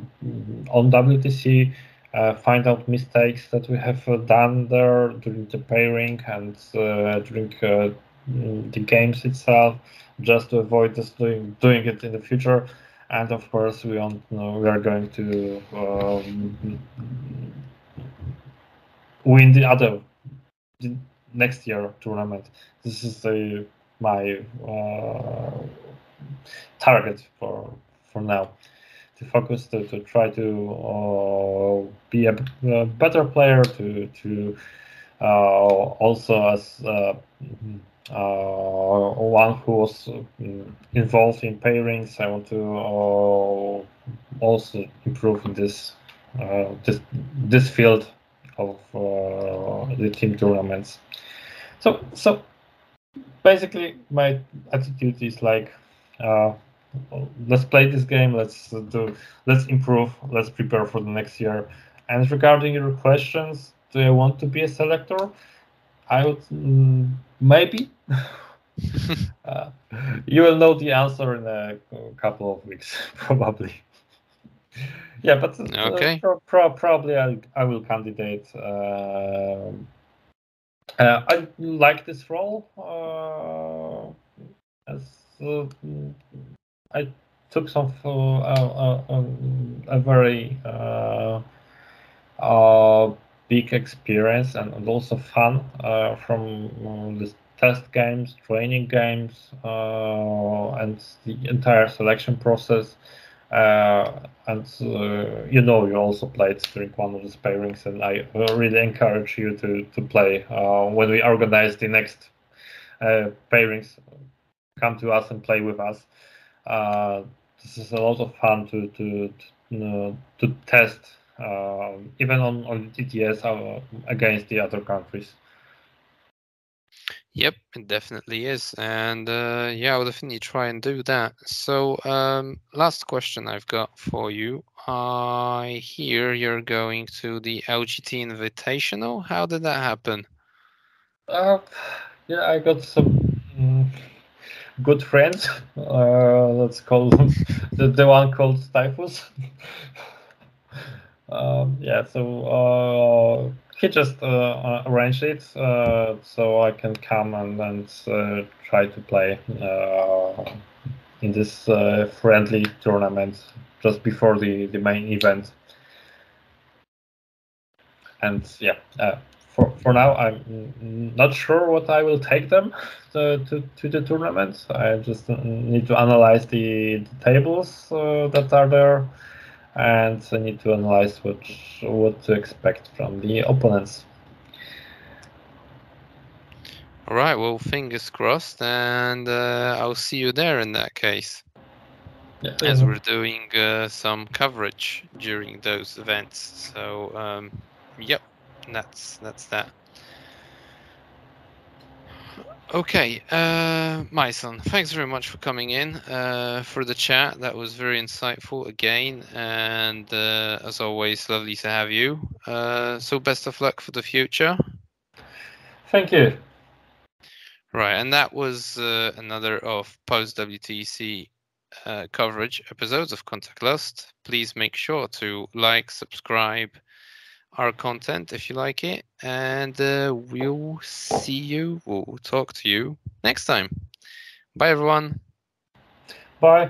on WTC, uh, find out mistakes that we have uh, done there during the pairing and during the games itself, just to avoid this doing doing it in the future. And of course, we want you know, we are going to um, win the other the next year tournament. This is the, my uh, target for for now to focus to, to try to uh, be a, a, better player to to uh, also as uh, uh one who was mm, involved in pairings. I want to uh, also improve in this uh, this this field of the team tournaments. So so basically my attitude is like let's play this game. Let's do. Let's improve. Let's prepare for the next year. And regarding your questions, do I want to be a selector? I would mm, maybe. [LAUGHS] [LAUGHS] uh, you will know the answer in a couple of weeks, [LAUGHS] probably. yeah, but uh, okay. Pro- pro- probably I, I will candidate. Uh, uh, I like this role uh, as uh, I took some uh, uh, um, a very uh, big experience and, also fun from um, this test games, training games, and the entire selection process. Uh, and uh, you know you also played during one of the pairings and i really encourage you to, to play uh, when we organize the next pairings come to us and play with us uh, this is a lot of fun to to to, you know, to test uh, even on on TTS uh, against the other countries. Yep, it definitely is, and uh, yeah, I'll definitely try and do that. So, um, last question I've got for you. I hear you're going to the LGT Invitational. How did that happen? Uh, yeah, I got some. Good friends. Uh, let's call them [LAUGHS] the, the one called Typhus. [LAUGHS] um, yeah, so uh, he just uh, arranged it uh, so I can come and, and uh, try to play uh, in this friendly tournament just before the, the main event. And yeah, for for now, I'm not sure what I will take them to, to, to the tournament. I just need to analyze the, the tables uh, that are there, and I need to analyze what what to expect from the opponents. All right. Well, fingers crossed, and uh, I'll see you there in that case. Yeah. As we're doing uh, some coverage during those events. So, um, yep that's that's that. Okay, uh, Mason, thanks very much for coming in uh, for the chat. That was very insightful again, and uh, as always, lovely to have you. Uh, so, best of luck for the future. Thank you. Right, and that was uh, another of post WTC uh, coverage episodes of Contact Lost. Please make sure to like, subscribe, our content if you like it. And uh, we'll see you, we'll talk to you next time. Bye, everyone. Bye.